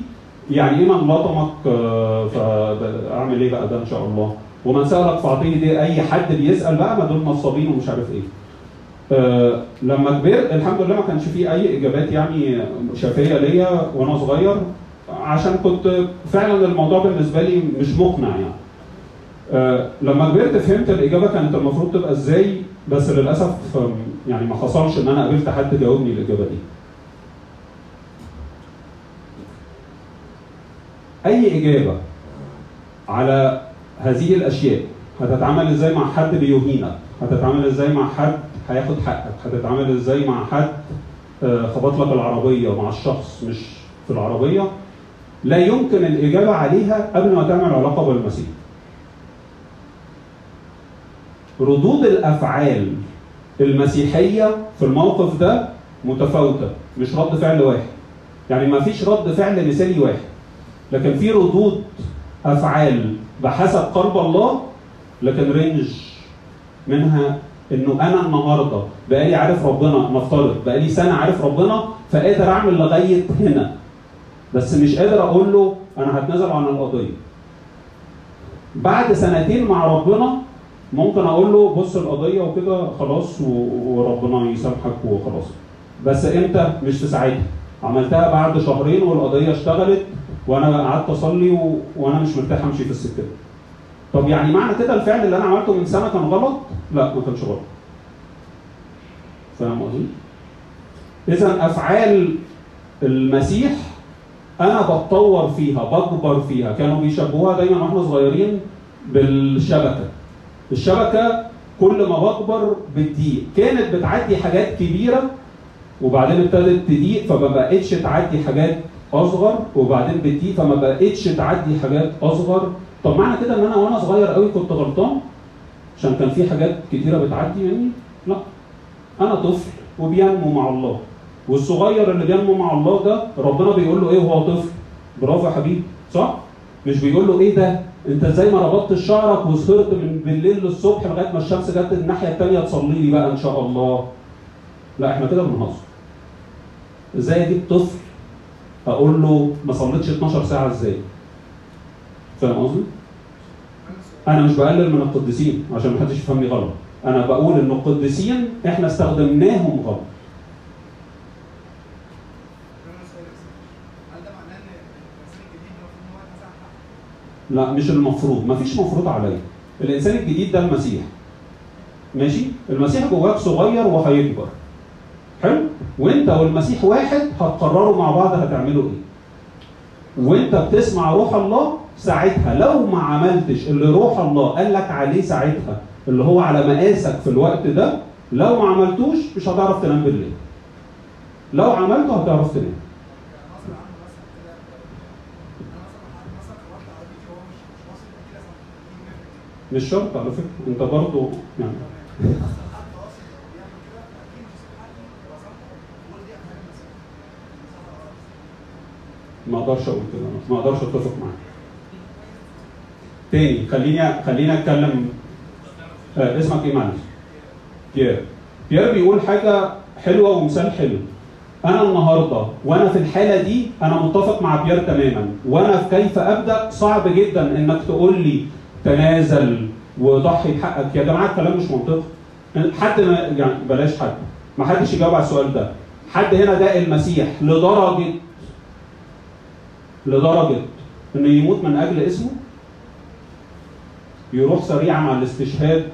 يعني إيه من لطمك أه، فأعمل إيه بقى ده إن شاء الله؟ ومن سألك فاعطيه دي أي حد بيسأل بقى ما دول نصابين ومش عارف إيه. أه، لما كبرت الحمد لله ما كانش فيه أي إجابات يعني شافيه ليا وأنا صغير عشان كنت فعلا الموضوع بالنسبة لي مش مقنع يعني. أه، لما كبرت فهمت الإجابة كانت المفروض تبقى إزاي بس للأسف يعني ما حصلش إن أنا قابلت حد جاوبني الإجابة دي. أي إجابة على هذه الأشياء هتتعامل إزاي مع حد بيهينك؟ هتتعامل إزاي مع حد هياخد حقك؟ هتتعامل إزاي مع حد آه، خبط لك العربيه مع الشخص مش في العربية؟ لا يمكن الإجابة عليها قبل ما تعمل علاقة بالمسيح. ردود الأفعال المسيحية في الموقف ده متفاوتة مش رد فعل واحد. يعني ما فيش رد فعل مثالي واحد. لكن في ردود أفعال بحسب قلب الله لكن رينج منها إنه أنا النهارده بقالي عارف ربنا نفترض بقالي سنة عارف ربنا فقادر أعمل لغاية هنا. بس مش قادر أقول له أنا هتنازل عن القضية. بعد سنتين مع ربنا ممكن أقول له بص القضية وكده خلاص وربنا يسامحك وخلاص بس إمتى مش في ساعتها عملتها بعد شهرين والقضية اشتغلت وأنا قعدت أصلي و... وأنا مش مرتاح أمشي في السكة. طب يعني معنى كده الفعل اللي أنا عملته من سنة كان غلط؟ لا ما كانش غلط. فاهم قصدي؟ إذا أفعال المسيح أنا بتطور فيها بكبر فيها كانوا بيشبهوها دايما وإحنا صغيرين بالشبكة الشبكة كل ما بكبر بتضيق كانت بتعدي حاجات كبيرة وبعدين ابتدت تضيق فما بقتش تعدي حاجات أصغر وبعدين بتضيق فما بقتش تعدي حاجات أصغر. طب معنى كده إن أنا وأنا صغير قوي كنت غلطان؟ عشان كان في حاجات كتيرة بتعدي مني؟ لا. أنا طفل وبينمو مع الله والصغير اللي بينمو مع الله ده ربنا بيقول له إيه وهو طفل؟ برافو يا حبيبي. صح؟ مش بيقول له إيه ده؟ أنت إزاي ما ربطتش شعرك وسهرت من بالليل للصبح لغاية ما الشمس جت الناحية الثانية تصلي لي بقى إن شاء الله. لا إحنا كده بنهزر. إزاي أجيب طفل أقول له ما صليتش 12 ساعة إزاي؟ فاهم قصدي؟ أنا مش بقلل من القديسين عشان ما حدش يفهمني غلط. أنا بقول إن القديسين إحنا استخدمناهم غلط هل ده معناه ان الانسان الجديد المفروض ان هو يتنازع عن حقه؟ لا مش المفروض مفيش مفروض عليا. الإنسان الجديد ده المسيح. ماشي؟ المسيح جواك صغير وهيكبر. حلو؟ وإنت والمسيح واحد هتقرروا مع بعض هتعملوا إيه؟ وإنت بتسمع روح الله ساعتها. لو ما عملتش اللي روح الله قال لك عليه ساعتها اللي هو على مقاسك في الوقت ده لو ما عملتوش مش هتعرف تنام بالليل. لو عملته هتعرف تنام يعني غصب عنه مثلا كده أنا مثلا حد مثلا خبطت عربيتي وهو مش مش واصل كده مثلا مش شرط على فكرة. أنت برضه يعني غلط؟ ما أقدرش أقول كده ما أقدرش أتفق معاك. تاني خليني خليني أتكلم. آه اسمك إيه معلش؟ بيير. بيير بيقول حاجة حلوة ومثال حلو. أنا النهارده وأنا في الحالة دي أنا متفق مع بيير تماما وأنا في كيف أبدأ؟ صعب جدا إنك تقول لي تنازل وضحي بحقك. يا جماعة الكلام مش منطقي. حد ما يعني بلاش حد. ما حدش يجاوب على السؤال ده. حد هنا ده المسيح لدرجه لدرجة إنه يموت من أجل اسمه؟ يروح سريعا على الاستشهاد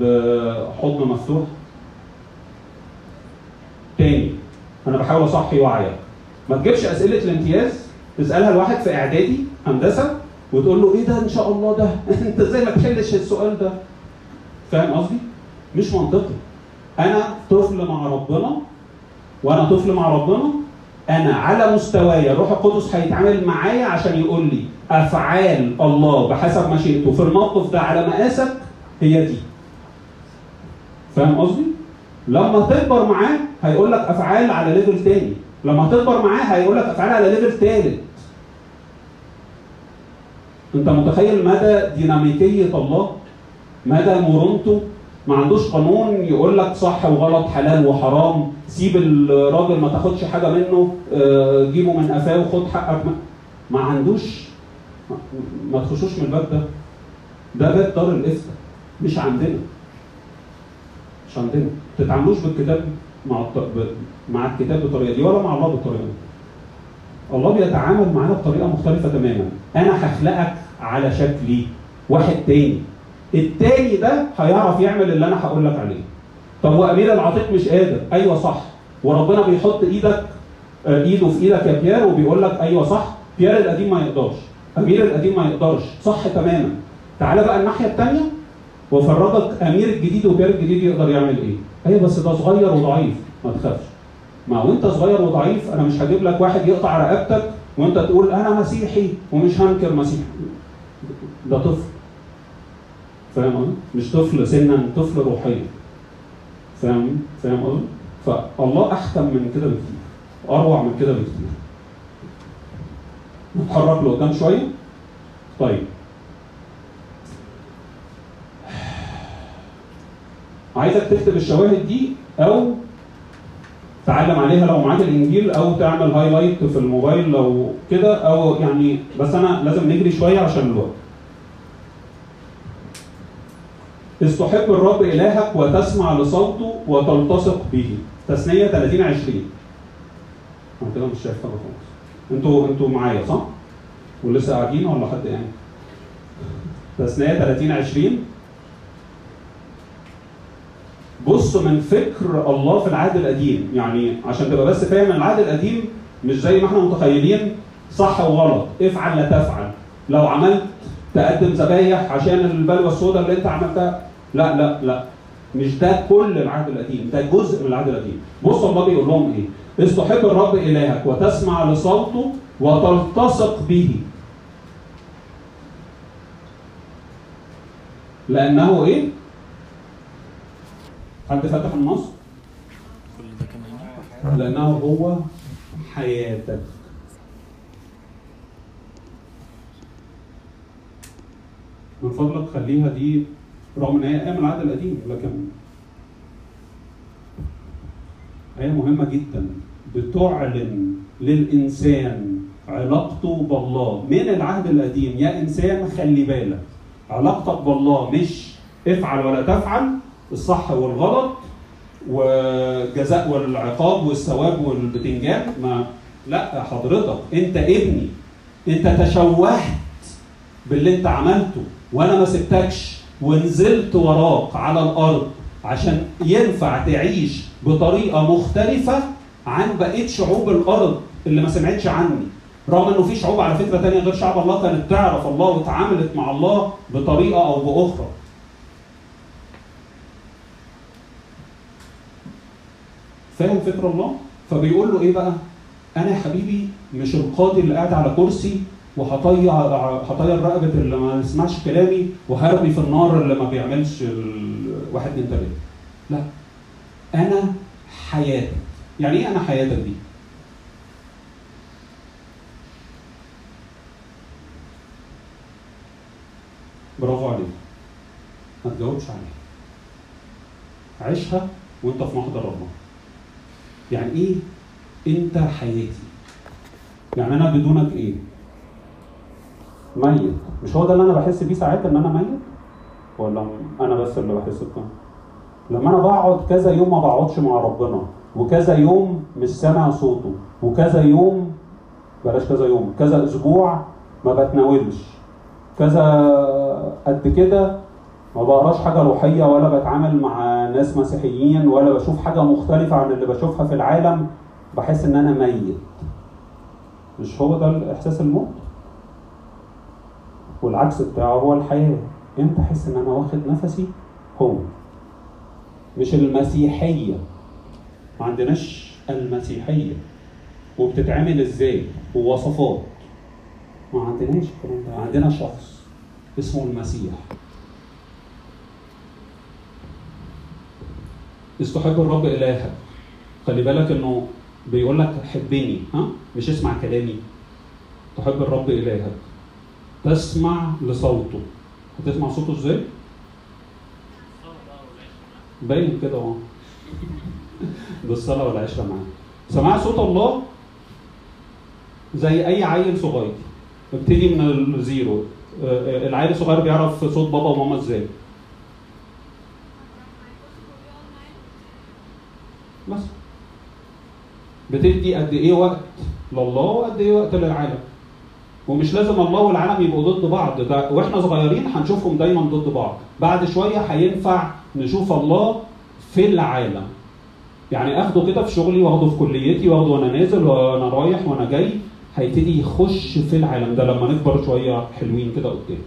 بحضن مفتوح؟ تاني أنا بحاول أصحي وعيك. ما تجيبش أسئلة الامتياز. تسالها لواحد في إعدادي هندسة وتقول له إيه ده؟ إن شاء الله ده. أنت إزاي ما تحلش السؤال ده؟ فاهم قصدي؟ مش منطقي. أنا طفل مع ربنا وأنا طفل مع ربنا أنا على مستواي. الروح القدس هيتعامل معايا عشان يقول لي أفعال الله بحسب مشيئته. في الموقف ده على مقاسك هي دي. فاهم قصدي؟ لما تكبر معاه هيقول لك أفعال على level تاني. لما تكبر معاه هيقول لك أفعال على level تالت. انت متخيل مدى ديناميكيه الله؟ مدى مرونته ما عندوش قانون يقول لك صح وغلط حلال وحرام. سيب الراجل ما تاخدش حاجة منه آه، جيبه من قفاه وخد حقك. ما, عندوش. ما- تخشوش من الباب ده. ده باب دار الافتاء مش عندنا. مش عندنا. ما تتعاملوش بالكتاب مع. مع الكتاب بالطريقة دي ولا مع الله بالطريقة دي. الله بيتعامل معانا بطريقة مختلفة تماما. أنا هخلقك على شكلي واحد تاني. التاني ده هيعرف يعمل اللي أنا هقول لك عليه. طب وأمير العتيق مش قادر. أيوه صح. وربنا بيحط إيدك آه، إيده في إيدك يا بيير وبيقول لك أيوه صح. بيير القديم ما يقدرش. أمير القديم ما يقدرش. صح تماما. تعالى بقى الناحية الثانية وافرجك أمير الجديد وبيير الجديد يقدر يعمل إيه؟ أيوه بس ده صغير وضعيف. ما تخافش. ما وانت صغير وضعيف أنا مش هجيب لك واحد يقطع رقبتك وأنت تقول أنا مسيحي ومش هنكر مسيحي. ده طفل. فاهم؟ مش طفل سنا طفل روحيا فاهم؟ فاهم قصدي؟ فالله أحكم من كده بكتير أروع من كده بكتير. نتحرك لقدام شوية. طيب. عايزك تكتب الشواهد دي أو تعلم عليها لو معاك الانجيل أو تعمل هايلايت في الموبايل لو كده أو يعني بس أنا لازم نجري شوية عشان الوقت إذ تحب الرب إلهك وتسمع لصوته وتلتصق به. تثنية 30 20. أنا كده مش شايف حاجة خالص. أنتوا أنتوا معايا صح؟ ولسه قاعدين ولا حد يعني؟ تثنية 30 20 بص من فكر الله في العهد القديم. يعني عشان تبقى بس فاهم العهد القديم مش زي ما إحنا متخيلين. صح وغلط افعل لا تفعل. لو عملت تقدم ذبايح عشان البلوى السوداء اللي أنت عملتها. لا لا لا. مش ده كل العهد القديم. ده جزء من العهد القديم. بص الله بيقول لهم إيه؟ اذ تحب الرب إلهك وتسمع لصوته وتلتصق به. لأنه إيه؟ حد فتح النص؟ كل ده كان لأنه هو حياتك. من فضلك خليها دي رغم إن هي أيام العهد القديم لكن مهمة جدا. بتعلن للإنسان علاقته بالله من العهد القديم. يا إنسان خلي بالك علاقتك بالله مش افعل ولا تفعل الصح والغلط وجزاء والعقاب والثواب والبتنجان. ما لا حضرتك انت ابني انت تشوهت باللي انت عملته وأنا ما سبتكش ونزلت وراك على الأرض عشان ينفع تعيش بطريقة مختلفة عن بقية شعوب الأرض اللي ما سمعتش عني. رغم إنه في شعوب على فكرة تانية غير شعب الله كانت تعرف الله وتعاملت مع الله بطريقة أو بأخرى. فاهم فكر الله؟ فبيقول له إيه بقى؟ أنا يا حبيبي مش القاضي اللي قاعد على كرسي وهطير هطير رقبة اللي ما يسمعش كلامي وهرمي في النار اللي ما بيعملش واحد اتنين تلاتة. لا. أنا حياتك يعني إيه أنا حياتك دي؟ برافو عليك. ما تجاوبش عليها. عيشها وأنت في محضر الله يعني إيه؟ أنت حياتي. يعني أنا بدونك إيه؟ ميت. مش هو ده اللي أنا بحس بيه ساعات إن أنا ميت؟ ولا أنا بس اللي بحس بكده؟ لما أنا بقعد كذا يوم ما بقعدش مع ربنا وكذا يوم مش سامع صوته وكذا يوم بلاش كذا يوم كذا أسبوع ما بتناولش كذا قد كده ما بقراش حاجة روحية ولا بتعامل مع ناس مسيحيين ولا بشوف حاجة مختلفة عن اللي بشوفها في العالم بحس إن أنا ميت. مش هو ده الإحساس الموت؟ والعكس بتاعه هو الحياة. إمتى أحس إن أنا واخد نفسي هو مش المسيحية. ما عندناش المسيحية. وبتتعمل إزاي؟ ووصفات. ما عندناش الكلام ده. عندنا شخص اسمه المسيح. استحب الرب إلهك. خلي بالك إنه بيقول لك حبني ها؟ مش اسمع كلامي. تحب الرب إلهك. تسمع لصوته. هتسمع صوته إزاي؟ باين كده أهو. بالصلاة والعشرة معاه سماع صوت الله؟ زي أي عيل صغير. ابتدي من الزيرو. آه، العيل الصغير بيعرف صوت بابا وماما إزاي. بس. بتدي قد إيه وقت؟ لله وقد إيه وقت للعالم. ومش لازم الله والعالم يبقوا ضد بعض. ده وإحنا صغيرين هنشوفهم دايما ضد بعض. بعد شوية هينفع نشوف الله في العالم. يعني آخده كده في شغلي وآخده في كليتي وآخده وأنا نازل وأنا رايح وأنا جاي هيبتدي يخش في العالم ده لما نكبر شوية حلوين كده قدام.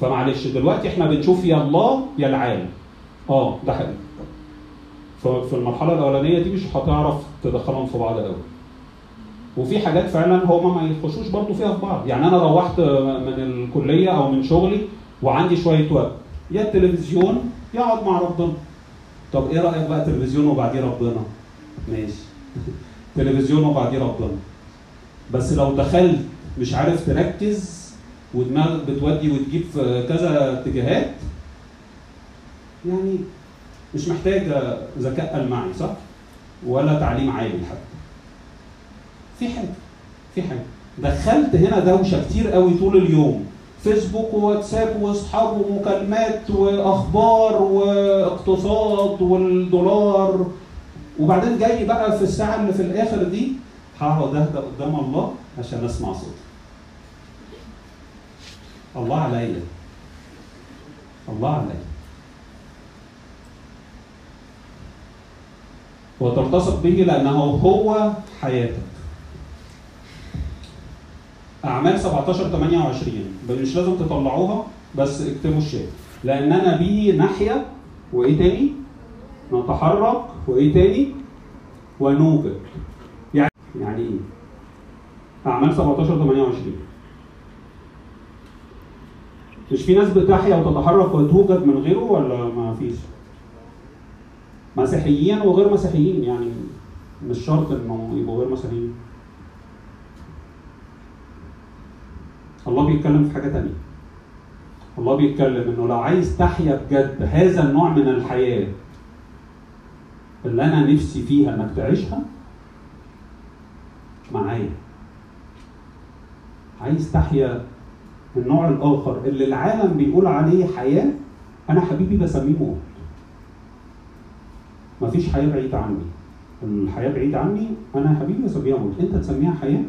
فمعلش دلوقتي إحنا بنشوف يا الله يا العالم. آه ده حقيقي. ففي المرحلة الأولانية دي مش هتعرف تدخلهم في بعض قوي وفي حاجات فعلا هما ما يخشوش برضو فيها في بعض. يعني أنا روحت من الكلية أو من شغلي وعندي شوية وقت. يا التلفزيون يا أقعد مع ربنا. طب إيه رأيك بقى تلفزيون وبعديه ربنا؟ ماشي. تلفزيون وبعديه ربنا. بس لو دخلت مش عارف تركز ودماغك بتودي وتجيب في كذا اتجاهات يعني مش محتاج ذكاء المعي صح؟ ولا تعليم عالي حتى. في حاجة في حاجة دخلت هنا دوشة كتير قوي طول اليوم فيسبوك وواتساب واصحاب ومكالمات وأخبار واقتصاد والدولار وبعدين جاي بقى في الساعة اللي في الآخر دي هقعد اهدى قدام الله عشان أسمع صوته. الله عليا. الله عليا. وتلتصق به لأنه هو حياتك. أعمال 17 28 مش لازم تطلعوها بس اكتبوا الشيء لاننا به نحيا وإيه تاني؟ نتحرك وإيه تاني؟ ونوجد. يعني يعني إيه؟ أعمال 17 28 مش في ناس بتحيا وتتحرك وتوجد من غيره ولا ما فيش؟ مسيحيين وغير مسيحيين يعني مش شرط إنه يبقوا غير مسيحيين. الله بيتكلم في حاجة تانية. الله بيتكلم إنه لو عايز تحيا بجد هذا النوع من الحياة اللي أنا نفسي فيها إنك تعيشها معايا. عايز تحيا النوع الآخر اللي العالم بيقول عليه حياة أنا حبيبي بسميه موت مفيش حياة بعيدة عني. الحياة بعيدة عني أنا يا حبيبي بسميها موت أنت تسميها حياة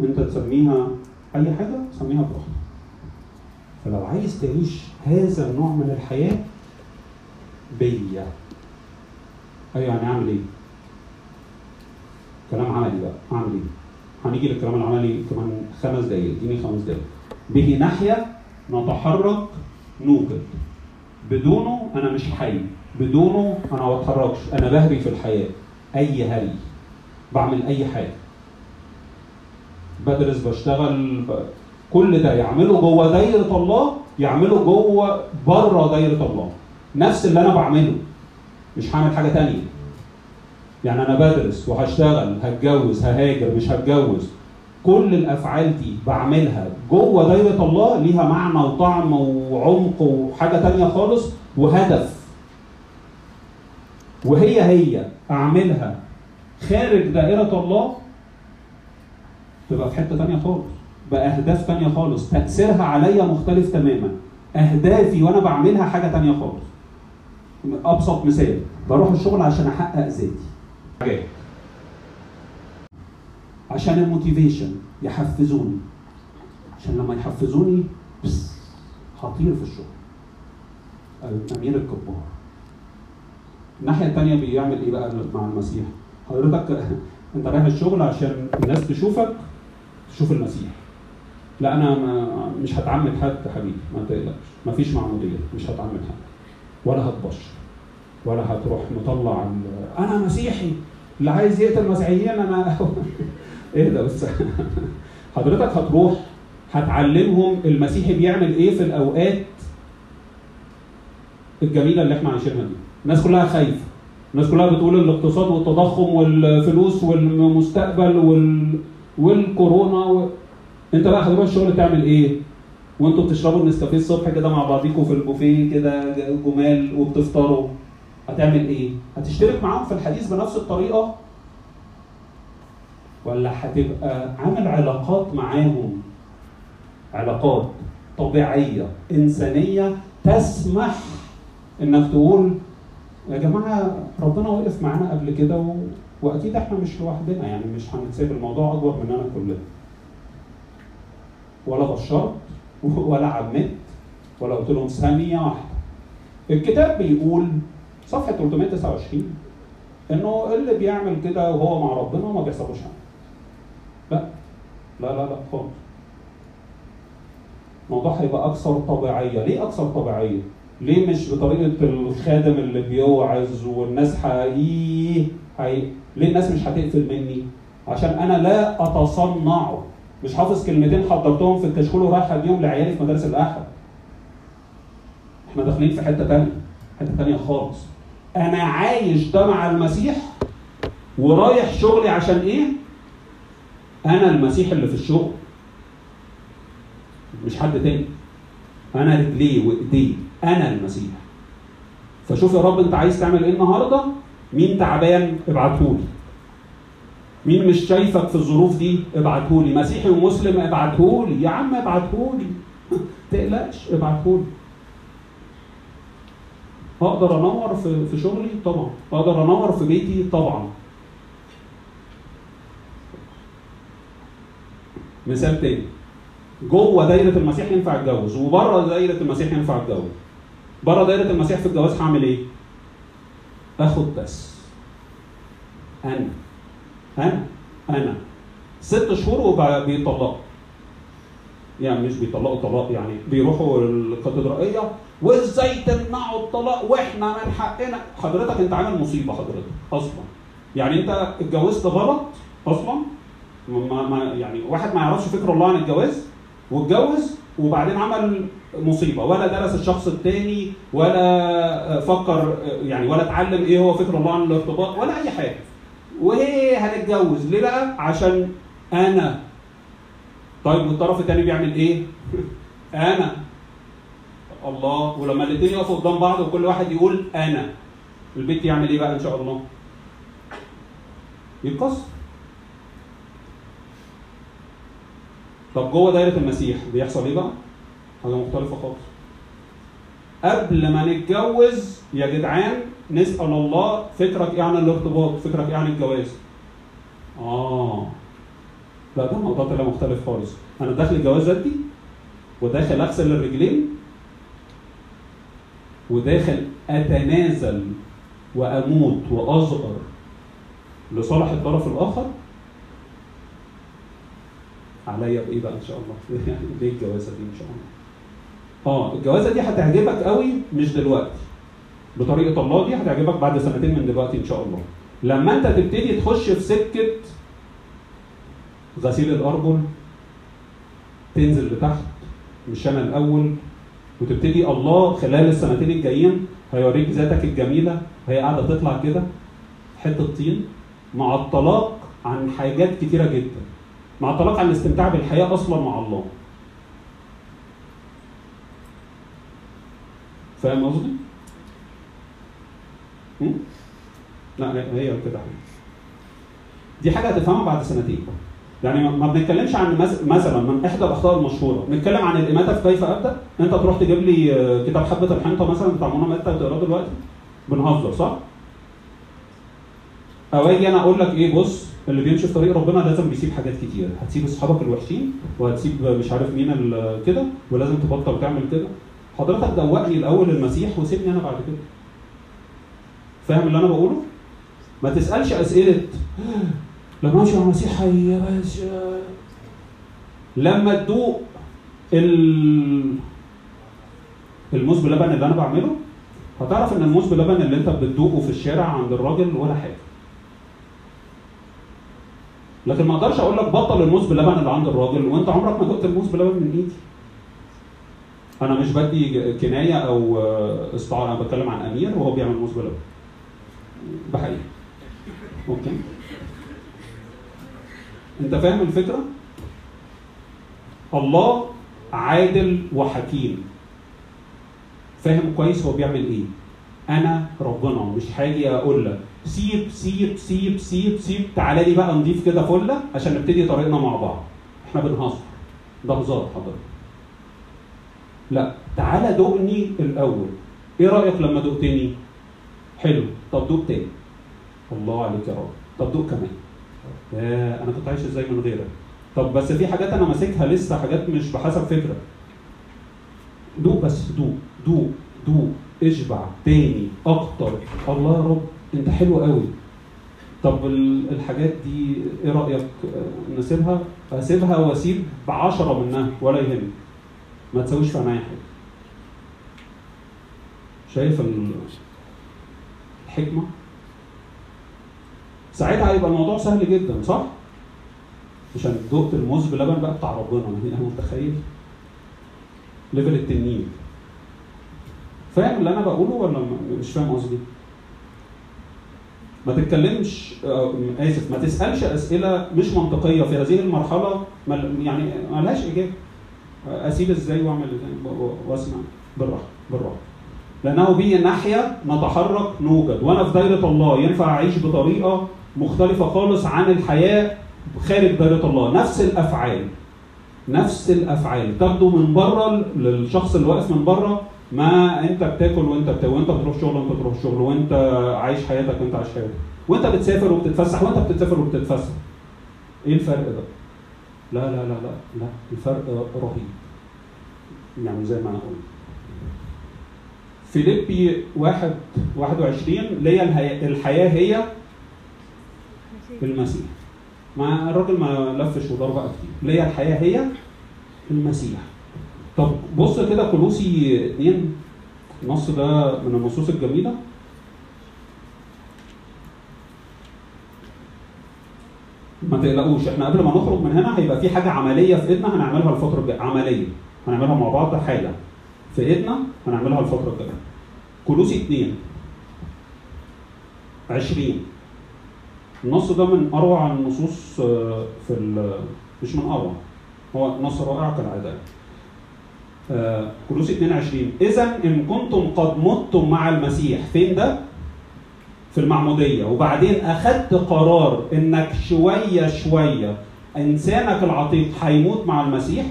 انت تسميها أي حاجة سميها براحتك فلو عايز تعيش هذا النوع من الحياة بيا. أيوه يعني أعمل إيه؟ كلام عملي بقى. أعمل إيه؟ هنيجي للكلام العملي كمان خمس دقايق. إديني خمس دقايق. به نحيا نتحرك نوجد بدونه أنا مش حي. بدونه أنا ما بتحركش أنا بهري في الحياة أي هري بعمل أي حاجة. بدرس بشتغل ب... كل ده يعمله جوه دايرة الله يعمله جوه بره دايرة الله. نفس اللي أنا بعمله مش هعمل حاجة تانية. يعني أنا بدرس وهشتغل هتجوز ههاجر مش هتجوز. كل الأفعال دي بعملها جوه دايرة الله ليها معنى وطعم وعمق وحاجة تانية خالص وهدف. وهي هي أعملها خارج دائرة الله تبقى في حتة تانية خالص باهداف تانية خالص تأثيرها عليا مختلف تماما. أهدافي وأنا بعملها حاجة تانية خالص. أبسط مثال بروح الشغل عشان أحقق ذاتي. عشان الموتيفيشن يحفزوني. عشان لما يحفزوني بس هطير في الشغل. أمير الكبار الناحية الثانية بيعمل إيه بقى مع المسيح؟ حضرتك أنت رايح الشغل عشان الناس تشوفك تشوف المسيح. لا أنا ما مش هتعمد حد حبيبي ما تقلقش. ما فيش معمودية مش هتعمد حد. ولا هتبشر ولا هتروح مطلع أنا مسيحي. اللي عايز يقتل مسيحيين أنا إيه ده بس؟ حضرتك هتروح هتعلمهم المسيحي بيعمل إيه في الأوقات الجميلة اللي إحنا عايشينها دي. الناس كلها خايفة. الناس كلها بتقول الاقتصاد والتضخم والفلوس والمستقبل وال... والكورونا و... انت بقى هتروح الشغل تعمل إيه؟ وانتوا بتشربوا النسكافيه الصبح كده مع بعضيكوا في البوفيه كده جمال وبتفطروا. هتعمل إيه؟ هتشترك معاهم في الحديث بنفس الطريقة؟ ولا هتبقى عامل علاقات معاهم؟ علاقات طبيعية إنسانية تسمح إنك تقول يا جماعة ربنا وقف معانا قبل كده و... وأكيد إحنا مش لوحدنا يعني مش هنتسيب الموضوع أكبر مننا كلنا. ولا بشرت ولا عمدت ولا قلت لهم ثانية واحدة. الكتاب بيقول صفحة 329 إنه اللي بيعمل كده وهو مع ربنا ما بيحصلوش حاجة. لا. لا لا لا خالص. الموضوع هيبقى أكثر طبيعية. ليه أكثر طبيعية؟ ليه مش بطريقة الخادم اللي بيوعظ والناس حقيقي حقيقي ليه الناس مش هتقفل مني؟ عشان أنا لا اتصنعه مش حافظ كلمتين حضرتهم في الكشكول ورايح اديهم لعيالي في مدارس الأحد. إحنا داخلين في حتة تانية حتة تانية خالص. أنا عايش ده مع المسيح ورايح شغلي عشان إيه؟ أنا المسيح اللي في الشغل. مش حد تاني. أنا رجليه وايديه أنا المسيح. فشوف يا رب أنت عايز تعمل إيه النهارده؟ مين تعبان؟ ابعتهولي مين مش شايفك في الظروف دي؟ ابعتهولي مسيحي ومسلم ابعتهولي يا عم ابعتهولي تقلقش ابعتهولي أقدر أنور في في شغلي؟ طبعا. أقدر أنور في بيتي؟ طبعا. مثال تاني. جوه دايرة المسيح ينفع اتجوز وبره دايرة المسيح ينفع اتجوز. بره دايرة المسيح في الجواز هعمل إيه؟ آخد بس. أنا. أنا. أنا. ست شهور وبيطلقوا يعني مش بيطلقوا طلاق يعني بيروحوا الكاتدرائية. وإزاي تمنعوا الطلاق؟ وإحنا من حقنا. حضرتك أنت عامل مصيبة حضرتك. أصلا. يعني أنت اتجوزت غلط؟ أصلا. ما ما يعني واحد ما يعرفش فكر الله عن الجواز؟ واتجوز وبعدين عمل مصيبة. ولا درس الشخص التاني ولا فكر يعني ولا اتعلم إيه هو فكر الله عن الارتباط ولا اي حاجة. وهي هنتجوز؟ ليه بقى؟ عشان أنا. طيب والطرف الثاني بيعمل إيه؟ أنا. الله. ولما الاثنين يقفوا قدام بعض وكل واحد يقول أنا. البيت يعمل إيه بقى إن شاء الله؟ يتكسر. طب جوه دايرة المسيح بيحصل إيه بقى؟ حاجة مختلفة خالص قبل ما نتجوز يا جدعان نسأل الله فكرك إيه عن الارتباط؟ فكرك إيه عن الجواز؟ آه لا ده الموضوع طلع مختلف خالص أنا داخل الجواز دي وداخل أغسل الرجلين وداخل أتنازل وأموت وأصغر لصالح الطرف الآخر عليا بإيه بقى إن شاء الله؟ يعني ليه الجوازه دي إن شاء الله؟ آه الجوازة دي هتعجبك قوي مش دلوقتي. بطريقة الله دي هتعجبك بعد سنتين من دلوقتي إن شاء الله. لما أنت تبتدي تخش في سكة غسيل الأرجل تنزل لتحت مش أنا الأول وتبتدي الله خلال السنتين الجايين هيوريك ذاتك الجميلة هي قاعدة تطلع كده حتة طين مع الطلاق عن حاجات كتيرة جدا. مع الطلاق عن الاستمتاع بالحياة أصلا مع الله. فاهم قصدي؟ لا هي كده دي حاجة هتفهمها بعد سنتين. يعني ما- ما بنتكلمش عن مثلا من إحدى الأخطاء المشهورة. بنتكلم عن الاماته في كيف أبدأ؟ أنت تروح تجيب لي آه، كتاب حبة الحنطة مثلا بتاع منى متى وتقراه دلوقتي؟ بنهزر صح؟ أو أجي أنا أقول لك إيه بص اللي بيمشي في طريق ربنا لازم بيسيب حاجات كتير. هتسيب أصحابك الوحشين وهتسيب مش عارف مين كده ولازم تبطل تعمل كده. حضرتك دوقني الأول المسيح وسيبني أنا بعد كده. فاهم اللي أنا بقوله؟ ما تسألش أسئلة. لما امشي مع المسيح يا باشا لما تدوق ال الموز بلبن اللي أنا بعمله هتعرف إن الموز بلبن اللي أنت بتدوقه في الشارع عند الراجل ولا حاجة. لكن ما أقدرش أقول لك بطل الموز بلبن اللي عند الراجل وأنت عمرك ما دقت الموز بلبن من إيدي. أنا مش بدي كناية أو آه، استعاره أنا بتكلم عن أمير وهو بيعمل موز بلبن. بحقيقة. أوكي. أنت فاهم الفكرة؟ الله عادل وحكيم. فاهم كويس هو بيعمل إيه. أنا ربنا مش هاجي أقول لك. سيب سيب سيب سيب سيب. تعالى لي بقى نضيف كده فلة عشان نبتدي طريقنا مع بعض. إحنا بنهزر. ده هزار حضرتك. لا. تعالى دوقني الأول. إيه رأيك لما دقتني؟ حلو. طب دوق تاني. الله عليك يا رب. طب دوق كمان. يا أنا كنت عايش إزاي من غيرك؟ طب بس في حاجات أنا ماسكها لسه حاجات مش بحسب فكرة. دوق بس دوق دوق دوق اشبع تاني أكتر. الله يا رب أنت حلو قوي. طب ال- الحاجات دي إيه رأيك نسيبها؟ أسيبها وأسيب بعشرة منها ولا يهمني ما تسويش في عينيا حاجة شايف ال- الحكمة؟ ساعتها هيبقى الموضوع سهل جدا صح؟ عشان دقت الموز بلبن بقى بتاع ربنا أنا متخيل؟ ليفل التنين. فاهم اللي أنا بقوله ولا مش فاهم قصدي؟ ما تتكلمش آه، آسف ما تسألش أسئلة مش منطقية في هذه المرحلة يعني ما لهاش إجابة. أسيب إزاي وأعمل وأسمع. بالراحة بالراحة. لأنه به ناحية نتحرك نوجد. وأنا في دايرة الله ينفع أعيش بطريقة مختلفة خالص عن الحياة خارج دايرة الله. نفس الأفعال نفس الأفعال. تاخده من بره للشخص اللي واقف من بره ما أنت بتاكل وأنت بت... وأنت بتروح شغل وأنت بتروح شغل. وأنت عايش حياتك وأنت عايش حياتك. وأنت بتسافر وبتتفسح وأنت بتسافر وبتتفسح. إيه الفرق ده؟ لا لا لا لا لا. الفرق رهيب. يعني زي ما أنا قلت فيليبي واحد 21 ليا الحياة هي المسيح. ما الراجل ما لفش ودار بقى كتير. ليا الحياة هي المسيح. طب بص كده كلوسي اتنين. النص ده من النصوص الجميلة. ما تقلقوش. إحنا قبل ما نخرج من هنا هيبقى في حاجة عملية في إيدنا هنعملها الفترة الجاية. عملية. هنعملها مع بعض حالا في إيدنا هنعملها الفترة الجاية. كلوسي 2 20 النص ده من أروع النصوص آه، في ال- مش من أروع. هو نص رائع كالعادة. كلوسي 22 اذا إن كنتم قد متم مع المسيح. فين ده؟ في المعمودية. وبعدين اخدت قرار إنك شوية شوية إنسانك العتيق هيموت مع المسيح.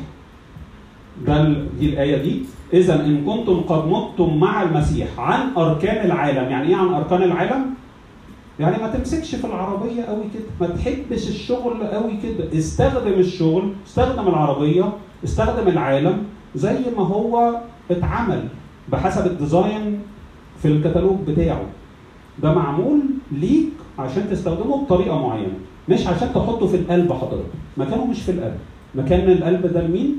ده دي الآية دي. اذا إن كنتم قد متم مع المسيح عن أركان العالم. يعني إيه عن أركان العالم؟ يعني ما تمسكش في العربية قوي كده. ما تحبش الشغل قوي كده. استخدم الشغل استخدم العربية استخدم العالم زي ما هو اتعمل بحسب الديزاين في الكتالوج بتاعه. ده معمول ليك عشان تستخدمه بطريقة معينة مش عشان تحطه في القلب حضرتك. مكانه مش في القلب. مكان القلب ده لمين؟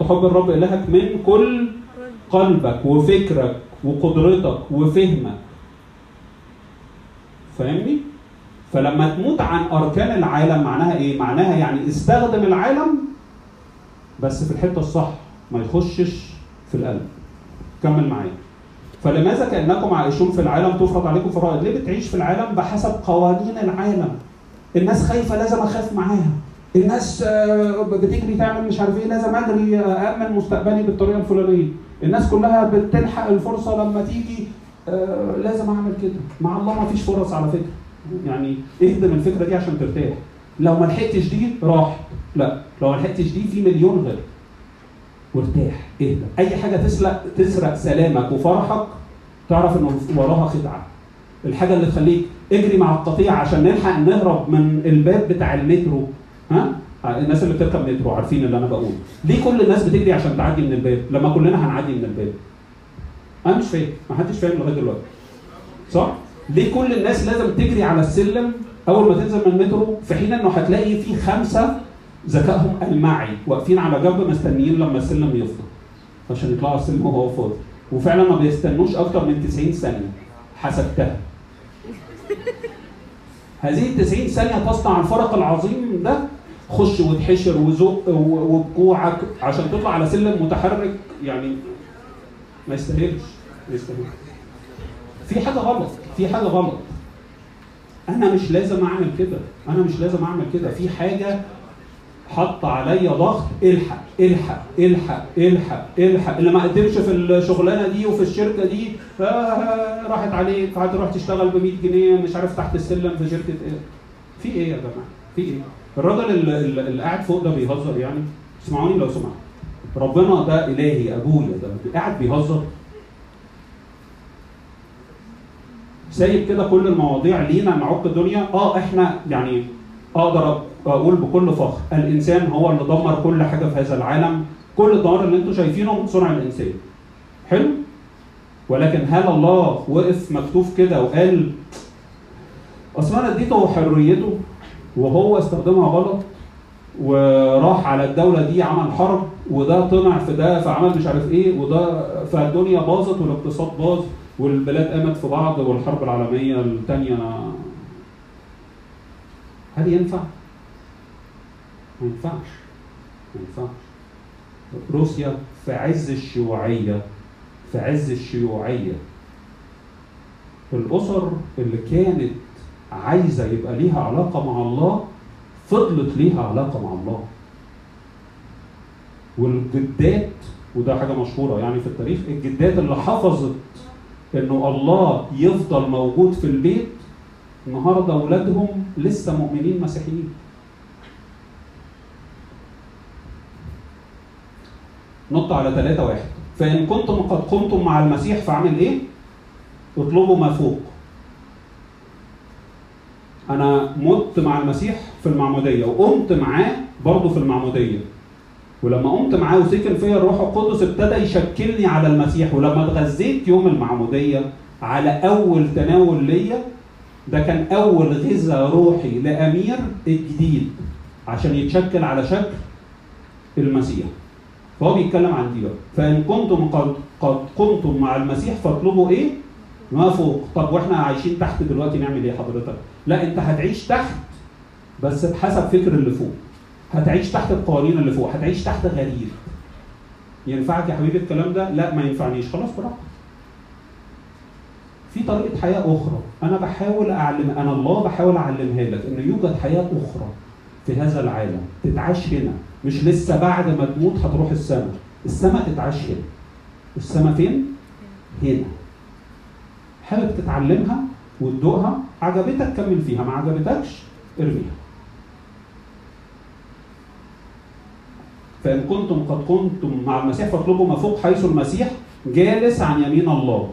تحب الرب إلهك من كل قلبك وفكرك وقدرتك وفهمك. فاهمني؟ فلما تموت عن أركان العالم معناها إيه؟ معناها يعني استخدم العالم بس في الحتة الصح ما يخشش في القلب. كمل معايا. فلماذا كأنكم عايشون في العالم تفرض عليكم فرائض؟ ليه بتعيش في العالم بحسب قوانين العالم؟ الناس خايفة لازم أخاف معاها. الناس آه، بتجري تعمل مش عارف إيه لازم أجري آه، امن مستقبلي بالطريقة الفلانية. الناس كلها بتلحق الفرصة لما تيجي آه، لازم أعمل كده. مع الله ما فيش فرص على فكرة. يعني اهدم الفكرة دي عشان ترتاح. لو ما لحقتش دي راحت لا لو ما لحقتش دي في مليون غير. وارتاح. اهدى. أي حاجة تسرق تسرق سلامك وفرحك تعرف إنه وراها خدعة. الحاجة اللي تخليك اجري مع القطيع عشان نلحق نهرب من الباب بتاع المترو. ها؟ الناس اللي بتركب مترو عارفين اللي أنا بقوله. ليه كل الناس بتجري عشان تعدي من الباب؟ لما كلنا هنعدي من الباب. أنا مش فاهم. ما حدش فاهم لغاية دلوقتي. صح؟ ليه كل الناس لازم تجري على السلم أول ما تنزل من المترو؟ في حين إنه هتلاقي في خمسة ذكائهم المعي. واقفين على جنب مستنيين لما السلم يفضى عشان يطلعوا على السلم وهو فاضي. وفعلا ما بيستنوش أكتر من 90 ثانية. حسبتها. هذه ال 90 ثانية تصنع الفرق العظيم ده. خش وتحشر وزق وبجوعك عشان تطلع على سلم متحرك. يعني ما يستاهلش. ما يستاهلش. في حاجة غلط. في حاجة غلط. أنا مش لازم أعمل كده. أنا مش لازم أعمل كده. في حاجة حط عليا ضغط الحق الحق الحق الحق الحق. اللي ما قدمش في الشغلانة دي وفي الشركة دي آه راحت عليك هتروح تشتغل ب 100 جنيه مش عارف تحت السلم في شركة إيه. في إيه يا جماعة؟ في إيه؟ الراجل اللي, قاعد فوق ده بيهزر يعني؟ اسمعوني لو سمحت ربنا ده إلهي أبويا ده. قاعد بيهزر. سايب كده كل المواضيع لينا نعق الدنيا. آه إحنا يعني أقدر أقول بكل فخر الانسان هو اللي دمر كل حاجة في هذا العالم كل الدمار اللي أنتم شايفينه صنع الإنسان. حلو؟ ولكن هل الله وقف مكتوف كده وقال أصل أنا اديته حريته وهو استخدمها غلط وراح على الدولة دي عمل حرب وده طمع في ده فعمل مش عارف إيه وده فالدنيا باظت والاقتصاد باظ والبلاد قامت في بعض والحرب العالمية الثانية هل ينفع؟ ما ينفعش ما ينفعش روسيا في عز الشيوعية في عز الشيوعية الأسر اللي كانت عايزة يبقى ليها علاقة مع الله فضلت ليها علاقة مع الله والجدات وده حاجة مشهورة يعني في التاريخ الجدات اللي حفظت إنه الله يفضل موجود في البيت النهارده أولادهم لسه مؤمنين مسيحيين. نط على ثلاثة واحد. فإن كنتم قد قمتم مع المسيح فأعمل إيه؟ اطلبوا ما فوق. أنا مت مع المسيح في المعمودية وقمت معاه برضه في المعمودية. ولما قمت معاه وسكن فيا الروح القدس ابتدى يشكلني على المسيح. ولما اتغذيت يوم المعمودية على أول تناول ليا ده كان أول غذاء روحي لأمير الجديد عشان يتشكل على شكل المسيح. فهو بيتكلم عن دي فإن كنتم قد قد قمتم مع المسيح فاطلبوا إيه؟ ما فوق. طب وإحنا عايشين تحت دلوقتي نعمل إيه حضرتك؟ لا أنت هتعيش تحت بس بحسب فكر اللي فوق. هتعيش تحت القوانين اللي فوق. هتعيش تحت غريب ينفعك يا حبيبي الكلام ده؟ لا ما ينفعنيش. خلاص براحتك. في طريقة حياة أخرى. أنا بحاول أعلم أنا الله بحاول أعلمها لك إن يوجد حياة أخرى في هذا العالم. تتعاش هنا. مش لسه بعد ما تموت هتروح السماء. السماء تتعاش هنا. السماء فين؟ هنا. حابب تتعلمها وتدوقها؟ عجبتك كمل فيها. ما عجبتكش ارميها. فإن كنتم قد كنتم مع المسيح فاطلبوا ما فوق حيث المسيح جالس عن يمين الله.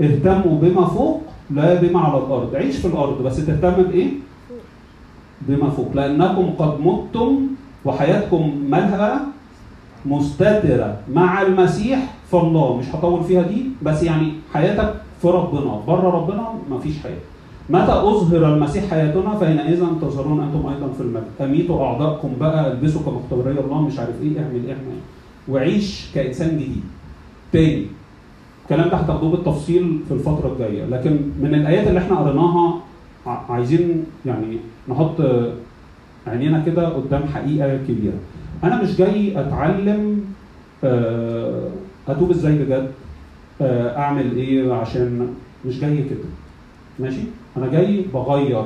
اهتموا بما فوق لا بما على الأرض. عيش في الأرض بس تهتم بإيه؟ بما فوق. لأنكم قد متم وحياتكم مالها مستترة مع المسيح في الله. مش هطول فيها دي بس يعني حياتك في ربنا بره ربنا مفيش حياة. متى أظهر المسيح حياتنا؟ فحينئذ تظهرون أنتم أيضا في المجد أميتوا أعضاءكم بقى ألبسوا كمختبري الله مش عارف إيه اعمل اعمل وعيش كإنسان جديد. تاني الكلام ده هتاخدوه بالتفصيل في الفترة الجاية. لكن من الآيات اللي إحنا قريناها عايزين يعني نحط عينينا كده قدام حقيقة كبيرة. أنا مش جاي أتعلم آه، أتوب إزاي بجد؟ آه، أعمل إيه عشان مش جاي كده؟ ماشي؟ أنا جاي بغير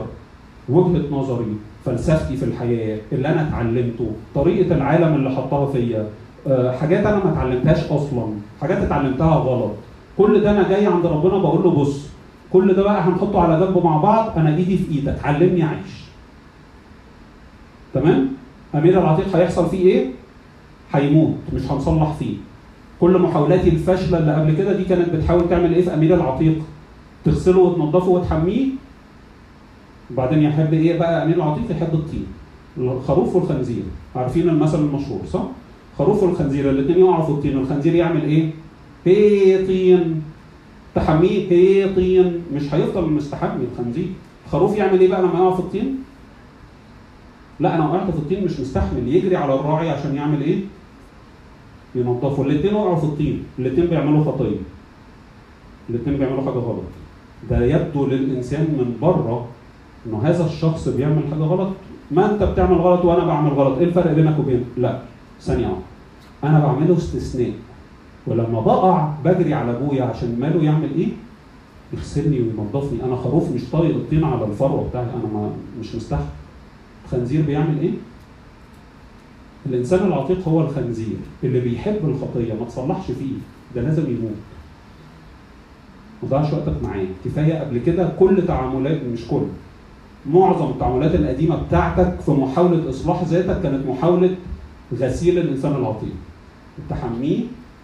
وجهة نظري فلسفتي في الحياة اللي أنا اتعلمته طريقة العالم اللي حطها فيا آه، حاجات أنا ما اتعلمتهاش أصلا حاجات اتعلمتها غلط. كل ده أنا جاي عند ربنا بقول له بص كل ده بقى هنحطه على جنب مع بعض أنا إيدي في إيدك علمني أعيش تمام؟ امير العتيق هيحصل فيه إيه؟ هيموت مش هنصلح فيه. كل محاولاتي الفاشلة اللي قبل كده دي كانت بتحاول تعمل إيه في امير العتيق؟ تغسله وتنضفه وتحميه. وبعدين يحب إيه بقى امير العتيق؟ يحب الطين. الخروف والخنزير. عارفين المثل المشهور صح؟ خروف والخنزير الاثنين يقعوا في الطين. الخنزير يعمل إيه؟ هي طين تحميه هي طين مش هيفضل مستحمي الخنزير. الخروف يعمل إيه بقى لما يقع في الطين؟ لا أنا وقعت في الطين مش مستحمل. يجري على الراعي عشان يعمل إيه؟ ينظفوا الاثنين وقعوا في الطين. الاثنين بيعملوا خطيه الاثنين بيعملوا حاجة غلط. ده يبدو للإنسان من بره إنه هذا الشخص بيعمل حاجة غلط. ما أنت بتعمل غلط وأنا بعمل غلط. إيه الفرق بينك وبين؟ لا ثانية أنا بعمله استثناء. ولما بقع بجري على أبويا عشان ماله يعمل إيه؟ يغسلني وينظفني. أنا خروف مش طايق الطين على الفروه بتاعي. أنا ما مش مستحمل. الخنزير بيعمل إيه؟ الإنسان العتيق هو الخنزير اللي بيحب الخطية ما تصلحش فيه. ده لازم يموت. ما تضيعش وقتك معاه. كفاية قبل كده كل تعاملات مش كل معظم التعاملات القديمة بتاعتك في محاولة إصلاح ذاتك كانت محاولة غسيل الإنسان العتيق. تحميه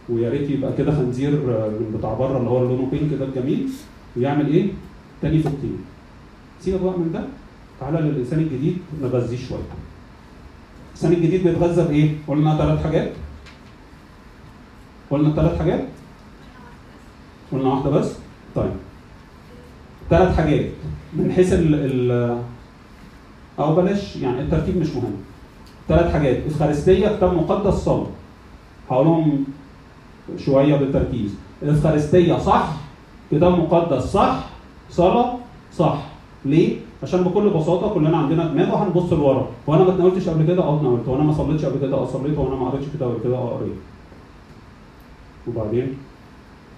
ويا ريت يبقى كده خنزير من بتاع بره اللي هو لونه بينك ده الجميل ويعمل إيه؟ تاني في الطين سيبك بقى من ده تعالى للإنسان الجديد نغذيه شوية. الإنسان الجديد بيتغذى بإيه؟ قلنا ثلاث حاجات. قلنا ثلاث حاجات؟ قلنا واحدة بس؟ طيب. ثلاث حاجات من حيث ال ال أو بلاش يعني الترتيب مش مهم. ثلاث حاجات افخارستيه كتاب مقدس صلاة. هقولهم شوية بالتركيز. الإفخارستية صح كتاب مقدس صح صلاة صح. ليه؟ عشان بكل بساطة كلنا عندنا دماغ وهنبص لورا. وأنا ما اتناولتش قبل كده؟ آه اتناولت. وأنا ما صليتش قبل كده؟ آه صليت. وأنا ما قريتش كده قبل كده؟ آه قريت. وبعدين؟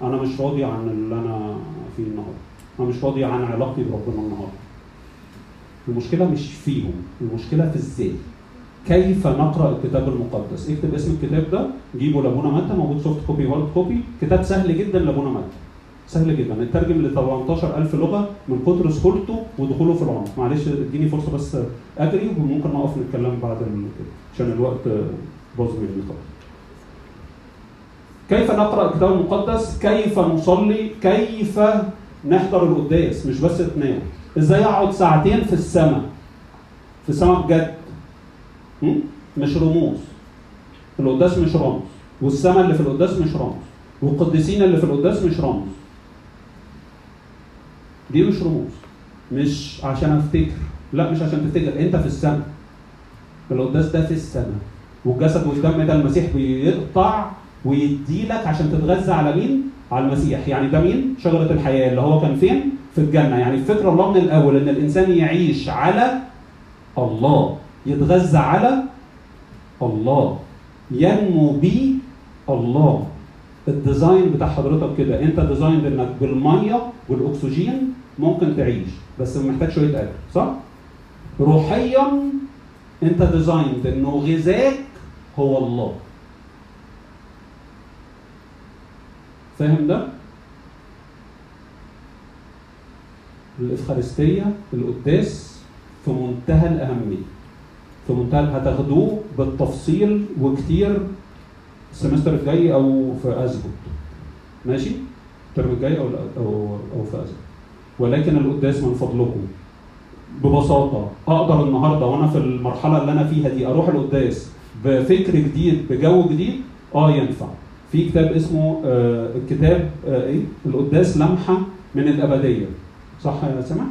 أنا مش راضي عن اللي أنا فيه النهارده. أنا مش راضي عن علاقتي بربنا النهارده. المشكلة مش فيهم المشكلة في إزاي كيف نقرأ الكتاب المقدس؟ اكتب اسم الكتاب ده جيبه لابونا متى موجود soft copy و hard copy كتاب سهل جدا لابونا متى. سهل جدا. اترجم ل 18000 لغة من كتر سهولته ودخوله في العمق. معلش اديني فرصة بس أجري وممكن نقف نتكلم بعد ال- عشان الوقت باظ مني خالص. كيف نقرأ الكتاب المقدس؟ كيف نصلي؟ كيف نحضر القداس؟ مش بس نتناول إزاي أقعد ساعتين في السماء؟ في السماء بجد؟ مش رموز. القداس مش رمز. والسماء اللي في القداس مش رمز. والقديسين اللي في القداس مش رمز. دي مش رموز. مش عشان أفتكر. لا مش عشان تفتكر. أنت في السماء. القداس ده في السماء. والجسد والدم ده المسيح بيقطع ويديلك عشان تتغذى على مين؟ على المسيح. يعني ده مين؟ شجرة الحياة. اللي هو كان فين؟ في الجنة. يعني الفكرة الله من الأول إن الإنسان يعيش على الله. يتغذى على الله. ينمو بيه الله. ال design بتاع حضرتك كده. انت design انك بالميه والاكسجين ممكن تعيش بس محتاج شوية اكل صح؟ روحيا انت design انه غذاك هو الله. فاهم ده؟ الإفخارستيا القداس في منتهى الأهمية. في منتهى هتاخدوه بالتفصيل وكتير ال semester الجاي أو في ازبط ماشي؟ الترم الجاي أو أو أو في ازبط ولكن القداس من فضلكم. ببساطة أقدر النهارده وأنا في المرحلة اللي أنا فيها دي أروح القداس بفكر جديد بجو جديد آه ينفع. في كتاب اسمه آه الكتاب آه إيه؟ القداس لمحة من الأبدية. صح يا سامع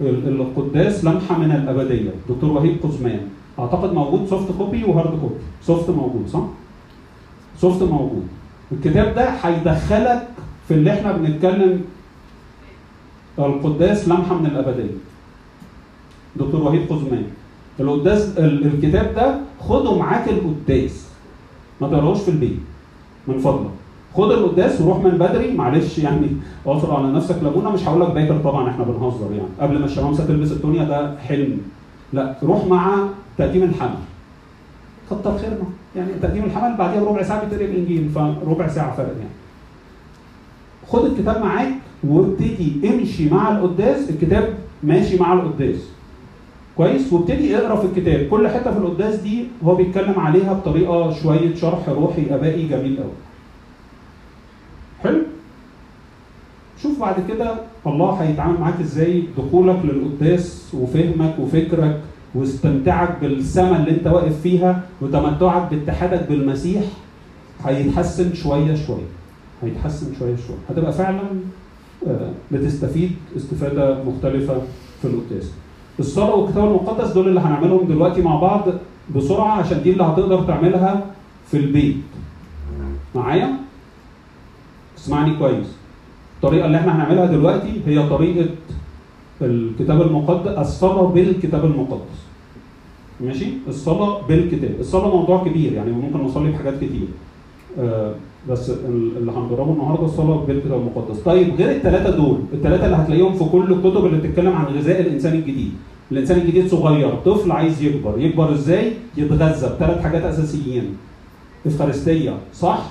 ال- القداس لمحة من الأبدية. دكتور وهيب قزمان. أعتقد موجود soft copy و hard copy soft موجود صح؟ soft موجود. الكتاب ده هيدخلك في اللي إحنا بنتكلم القداس لمحة من الأبدية. دكتور وهيب قزمان القداس ال- الكتاب ده خده معاك القداس. ما تقراهوش في البيت من فضلك. خد القداس وروح من بدري معلش يعني اعصر على نفسك ليمونه مش هقول لك باكر طبعا إحنا بنهزر يعني. قبل ما الشمامسة تلبس الدنيا ده حلم. لا روح مع تقديم الحمل. كتر خيرنا يعني تقديم الحمل بعديها بربع ساعة بتقرا الانجيل فربع ساعة فرق يعني. خد الكتاب معاك وابتدي امشي مع القداس الكتاب ماشي مع القداس. كويس؟ وابتدي اقرأ في الكتاب. كل حتة في القداس دي هو بيتكلم عليها بطريقة شوية شرح روحي أبائي جميل قوي حلو؟ شوف بعد كده الله هيتعامل معاك إزاي دخولك للقداس وفهمك وفكرك. واستمتاعك بالسماء اللي انت واقف فيها وتمتعك باتحادك بالمسيح هيتحسن شوية شوية هيتحسن شوية شوية. هتبقى فعلا آه، بتستفيد استفادة مختلفة في القداس. الصلاة والكتاب المقدس دول اللي هنعملهم دلوقتي مع بعض بسرعة عشان دي اللي هتقدر تعملها في البيت. معايا؟ اسمعني كويس. الطريقة اللي إحنا هنعملها دلوقتي هي طريقة الكتاب المقدس الصلاة بالكتاب المقدس. ماشي؟ الصلاة بالكتاب. الصلاة موضوع كبير يعني ممكن نصلي بحاجات كتير. آه بس ال- اللي هنجربه النهارده الصلاة بالكتاب المقدس. طيب غير الثلاثه دول الثلاثه اللي هتلاقيهم في كل الكتب اللي بتتكلم عن غذاء الإنسان الجديد. الإنسان الجديد صغير طفل عايز يكبر. يكبر إزاي؟ يتغذى بثلاث حاجات أساسيين. إفخارستية صح؟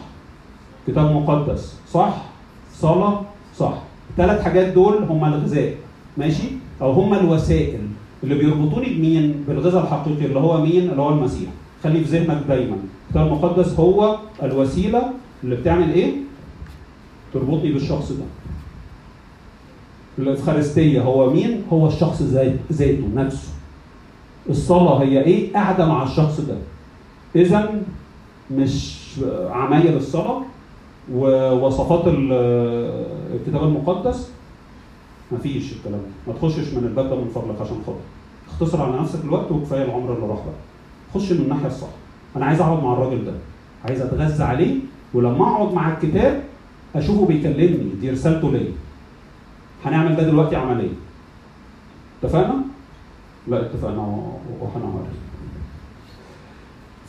كتاب مقدس صح؟ صلاة صح. الثلاث حاجات دول هم الغذاء. ماشي؟ أو هم الوسائل اللي بيربطوني بمين؟ بالغذاء الحقيقي اللي هو مين؟ اللي هو المسيح. خلي في ذهنك دايما. الكتاب المقدس هو الوسيلة اللي بتعمل إيه؟ تربطني بالشخص ده. الإفخارستية هو مين؟ هو الشخص ذات- ذاته نفسه. الصلاة هي إيه؟ قاعدة مع الشخص ده. اذا مش عمايل الصلاة ووصفات ال- الكتاب المقدس مفيش الكلام ده. ما تخشش من الباب ده من فضلك عشان خاطر. اختصر على نفسك الوقت وكفاية العمر اللي راح بقى. خش من الناحية الصح. أنا عايز أقعد مع الراجل ده. عايز أتغذى عليه ولما أقعد مع الكتاب أشوفه بيكلمني دي رسالته ليا. هنعمل ده دلوقتي عمليه اتفقنا؟ لا اتفقنا وهنعمل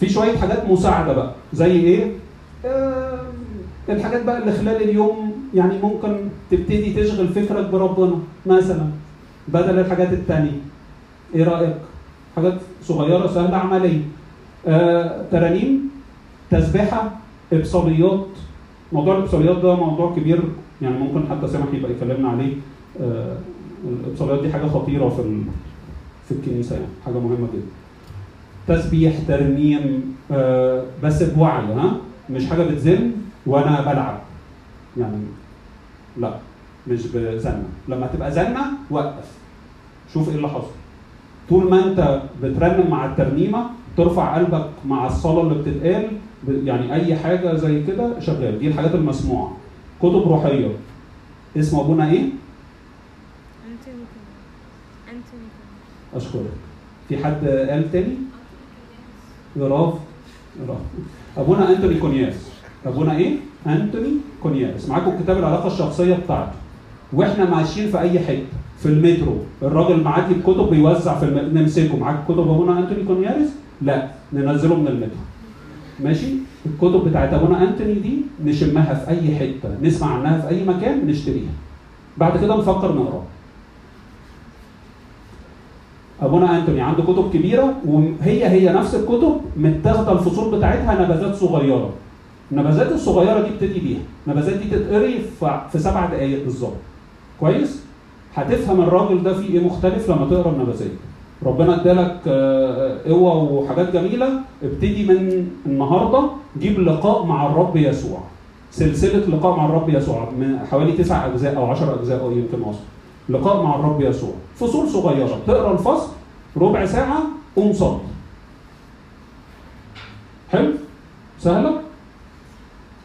في شوية حاجات مساعدة بقى. زي إيه؟ آه، الحاجات بقى اللي خلال اليوم يعني ممكن تبتدي تشغل فكرك بربنا مثلا بدل الحاجات التانية. إيه رأيك؟ حاجات صغيرة سهلة عملية. آه، ترانيم تسبحة إبصاليات. موضوع الإبصاليات ده موضوع كبير يعني ممكن حتى سامح يبقى يكلمنا عليه. آه، الإبصاليات دي حاجة خطيرة في في الكنيسة يعني حاجة مهمة جدا. تسبيح ترنيم آه، بس بوعي ها؟ مش حاجة بتزن وأنا بلعب. يعني لا مش بزنة. لما تبقى زنة وقف. شوف إيه اللي حصل. طول ما أنت بترنم مع الترنيمة ترفع قلبك مع الصلاة اللي بتتقال يعني أي حاجة زي كده شغال. دي الحاجات المسموعة. كتب روحية. اسم أبونا إيه؟ أنتوني أنتوني أشكرك. في حد قال تاني؟ برافو برافو أبونا أنتوني كونياس. أبونا إيه؟ أنتوني كونياس معاكم كتاب العلاقة الشخصية بتاعته وإحنا ماشيين في أي حتة؟ في المترو. الراجل معدي بكتب بيوزع في الم... نمسكه. معاك كتب أبونا أنتوني كونياس لا ننزله من المترو. ماشي؟ الكتب بتاعت أبونا أنتوني دي نشمها في أي حتة. نسمع عنها في أي مكان نشتريها. بعد كده نفكر نقراها أبونا أنتوني عنده كتب كبيرة وهي هي نفس الكتب متاخدة الفصول بتاعتها نبذات صغيرة. النبذات الصغيرة دي ابتدي بيها. النبذات دي تتقري في- سبع دقائق بالظبط. كويس؟ هتفهم الراجل ده فيه إيه مختلف لما تقرأ النبذات. ربنا ادالك آه، قوة وحاجات جميلة. ابتدي من النهارده. جيب لقاء مع الرب يسوع. سلسلة لقاء مع الرب يسوع. من حوالي تسع أجزاء أو عشر أجزاء أو يمكن أصلا لقاء مع الرب يسوع. فصول صغيرة. تقرأ الفصل. ربع ساعة. قوم صلي. حلو؟ سهلة؟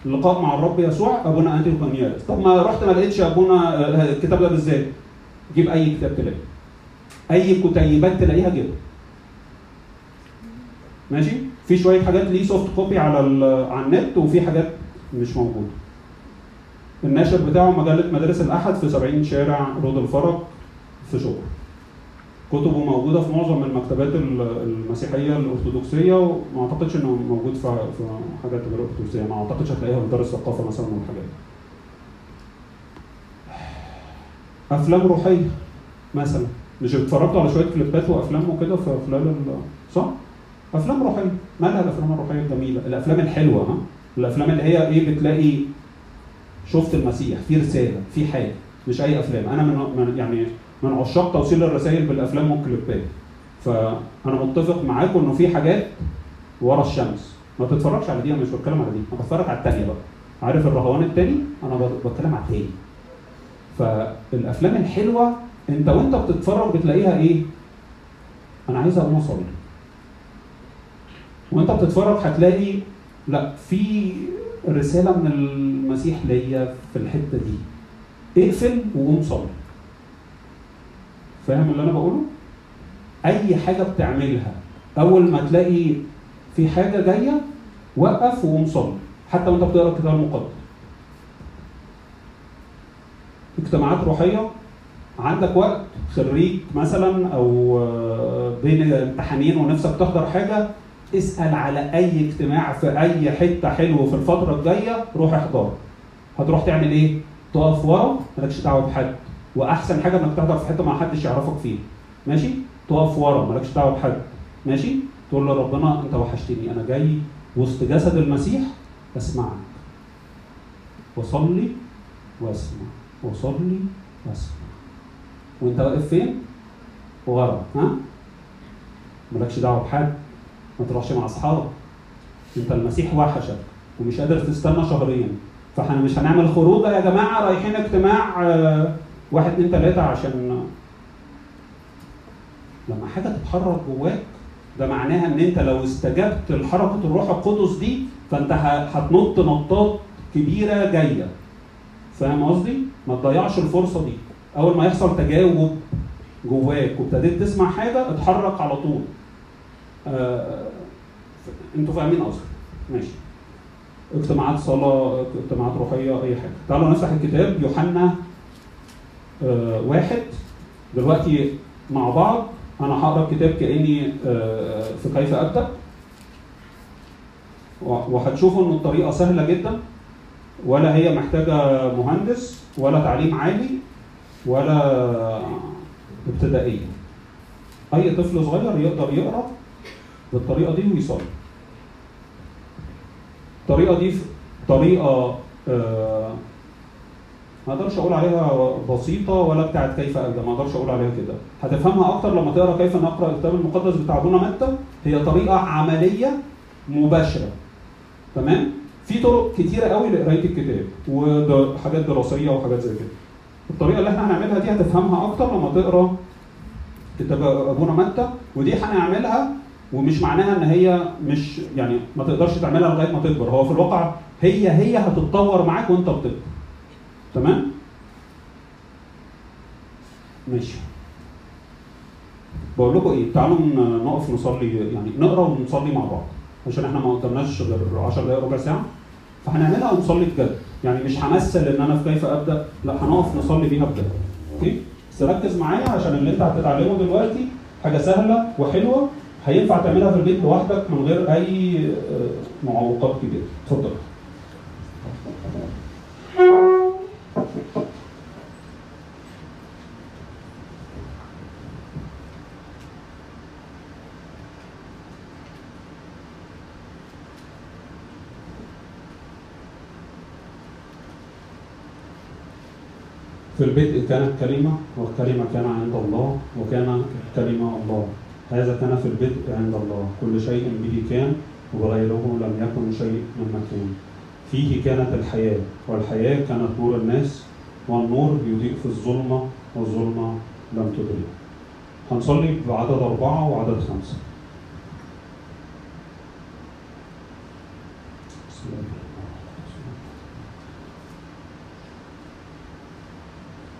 اللقاء مع الرب يسوع أبونا انتي كونيالس طب ما رحت ما لقيتش أبونا آه، الكتاب ده بالذات؟ جيب أي كتاب تلاقيه. أي كتيبات تلاقيها جيبها ماشي؟ في شوية حاجات ليه soft copy على على النت وفي حاجات مش موجودة. الناشر بتاعه مجله مدارس الأحد في 70 شارع رود الفرج في شبرا. كتبه موجودة في معظم المكتبات ال- المسيحية الأرثوذكسية وما أعتقدش إنه موجود في حاجات غير أرثوذكسية. ما أعتقدش هتلاقيها في دار الثقافة مثلا والحاجات. أفلام روحية مثلا. مش اتفرجتوا على شوية كليبات وأفلام وكده في خلال ال- صح؟ أفلام روحية. مالها الأفلام الروحية الجميلة. الأفلام الحلوة ها؟ الأفلام اللي هي إيه بتلاقي شفت المسيح في رسالة في حاجة مش أي أفلام. أنا من- يعني من عشاق توصيل الرسائل بالأفلام والكليبات. فأنا متفق معاكم إنه في حاجات ورا الشمس. ما تتفرجش على دي أنا مش بتكلم على دي. أنا بتفرج على الثانية بقى. عارف الرهوان الثاني أنا بت- بتكلم على الثاني فالأفلام الحلوة أنت وأنت بتتفرج بتلاقيها إيه؟ أنا عايز أقوم أصلي. وأنت بتتفرج هتلاقي لأ في رسالة من المسيح ليا في الحتة دي. اقفل وقوم صلي. فاهم اللي أنا بقوله؟ أي حاجة بتعملها أول ما تلاقي في حاجة جاية وقف وقوم صلي حتى وأنت بتقرأ الكتاب المقدس. اجتماعات روحية عندك وقت خريج مثلا أو آه، بين امتحانين ونفسك تحضر حاجة اسأل على أي اجتماع في أي حتة حلو في الفترة الجاية روح احضر. هتروح تعمل إيه؟ تقف ورا مالكش دعوة بحد. وأحسن حاجة إنك تحضر في حتة ما حدش يعرفك فيها. ماشي؟ تقف ورا مالكش دعوة بحد. ماشي؟ تقول لربنا أنت وحشتني أنا جاي وسط جسد المسيح أسمعك. وصلي وأسمع. وصلي وأسمع. وأنت واقف فين؟ ورا. ها؟ مالكش دعوة بحد. ما تروحش مع أصحابك. أنت المسيح وحشك ومش قادر تستنى شهرين فإحنا مش هنعمل خروجة يا جماعة رايحين اجتماع آه، واحد اتنين تلاتة عشان لما حاجة تتحرك جواك ده معناها إن أنت لو استجبت لحركة الروح القدس دي فأنت هتنط نطات كبيرة جاية. فاهم قصدي؟ ما تضيعش الفرصة دي. أول ما يحصل تجاوب جواك وابتديت تسمع حاجة اتحرك على طول. آه، أنتوا فاهمين قصدي؟ ماشي. اجتماعات صلاة اجتماعات روحية أي حاجة. تعالوا نفتح الكتاب يوحنا واحد. دلوقتي مع بعض أنا هقرأ الكتاب كأني آه، في كيف أبدأ. وهتشوفوا إن الطريقة سهلة جدا. ولا هي محتاجة مهندس ولا تعليم عالي ولا ابتدائية. أي طفل صغير يقدر يقرأ بالطريقة دي ويصلي. الطريقة دي طريقة آه، ما أقدرش أقول عليها بسيطة ولا بتاعت كيف أبدأ ما أقدرش أقول عليها كده. هتفهمها أكتر لما تقرأ كيف نقرا الكتاب المقدس بتاع ابونا متى هي طريقة عملية مباشرة. تمام؟ في طرق كتيرة قوي لقراية الكتاب وحاجات دراسية وحاجات زي كده. الطريقة اللي إحنا هنعملها دي هتفهمها أكتر لما تقرأ كتاب ابونا متى ودي هنعملها ومش معناها إن هي مش يعني ما تقدرش تعملها لغاية ما تكبر. هو في الواقع هي هي هتتطور معاك وأنت بتكبر. تمام؟ ماشي. بقول لكم إيه؟ تعالوا نقف نصلي يعني نقرأ ونصلي مع بعض عشان إحنا ما قدامناش غير 10 دقائق ربع ساعة. فهنعملها ونصلي بجد. يعني مش همثل إن أنا في كيف أبدأ لا هنقف نصلي بيها بجد. أوكي؟ بس ركز معايا عشان اللي أنت هتتعلمه دلوقتي حاجة سهلة وحلوة هينفع تعملها في البيت لوحدك من غير أي آه، معوقات كبيرة. اتفضل. في البدء كانت كلمة والكلمة كان عند الله وكان الكلمة الله. هذا كان في البدء عند الله. كل شيء به كان وبغيره لم يكن شيء مما كان فيه كانت الحياة والحياة كانت نور الناس والنور يضيء في الظلمة والظلمة لم تدرك هنصلي بعدد أربعة وعدد خمسة. بسم الله.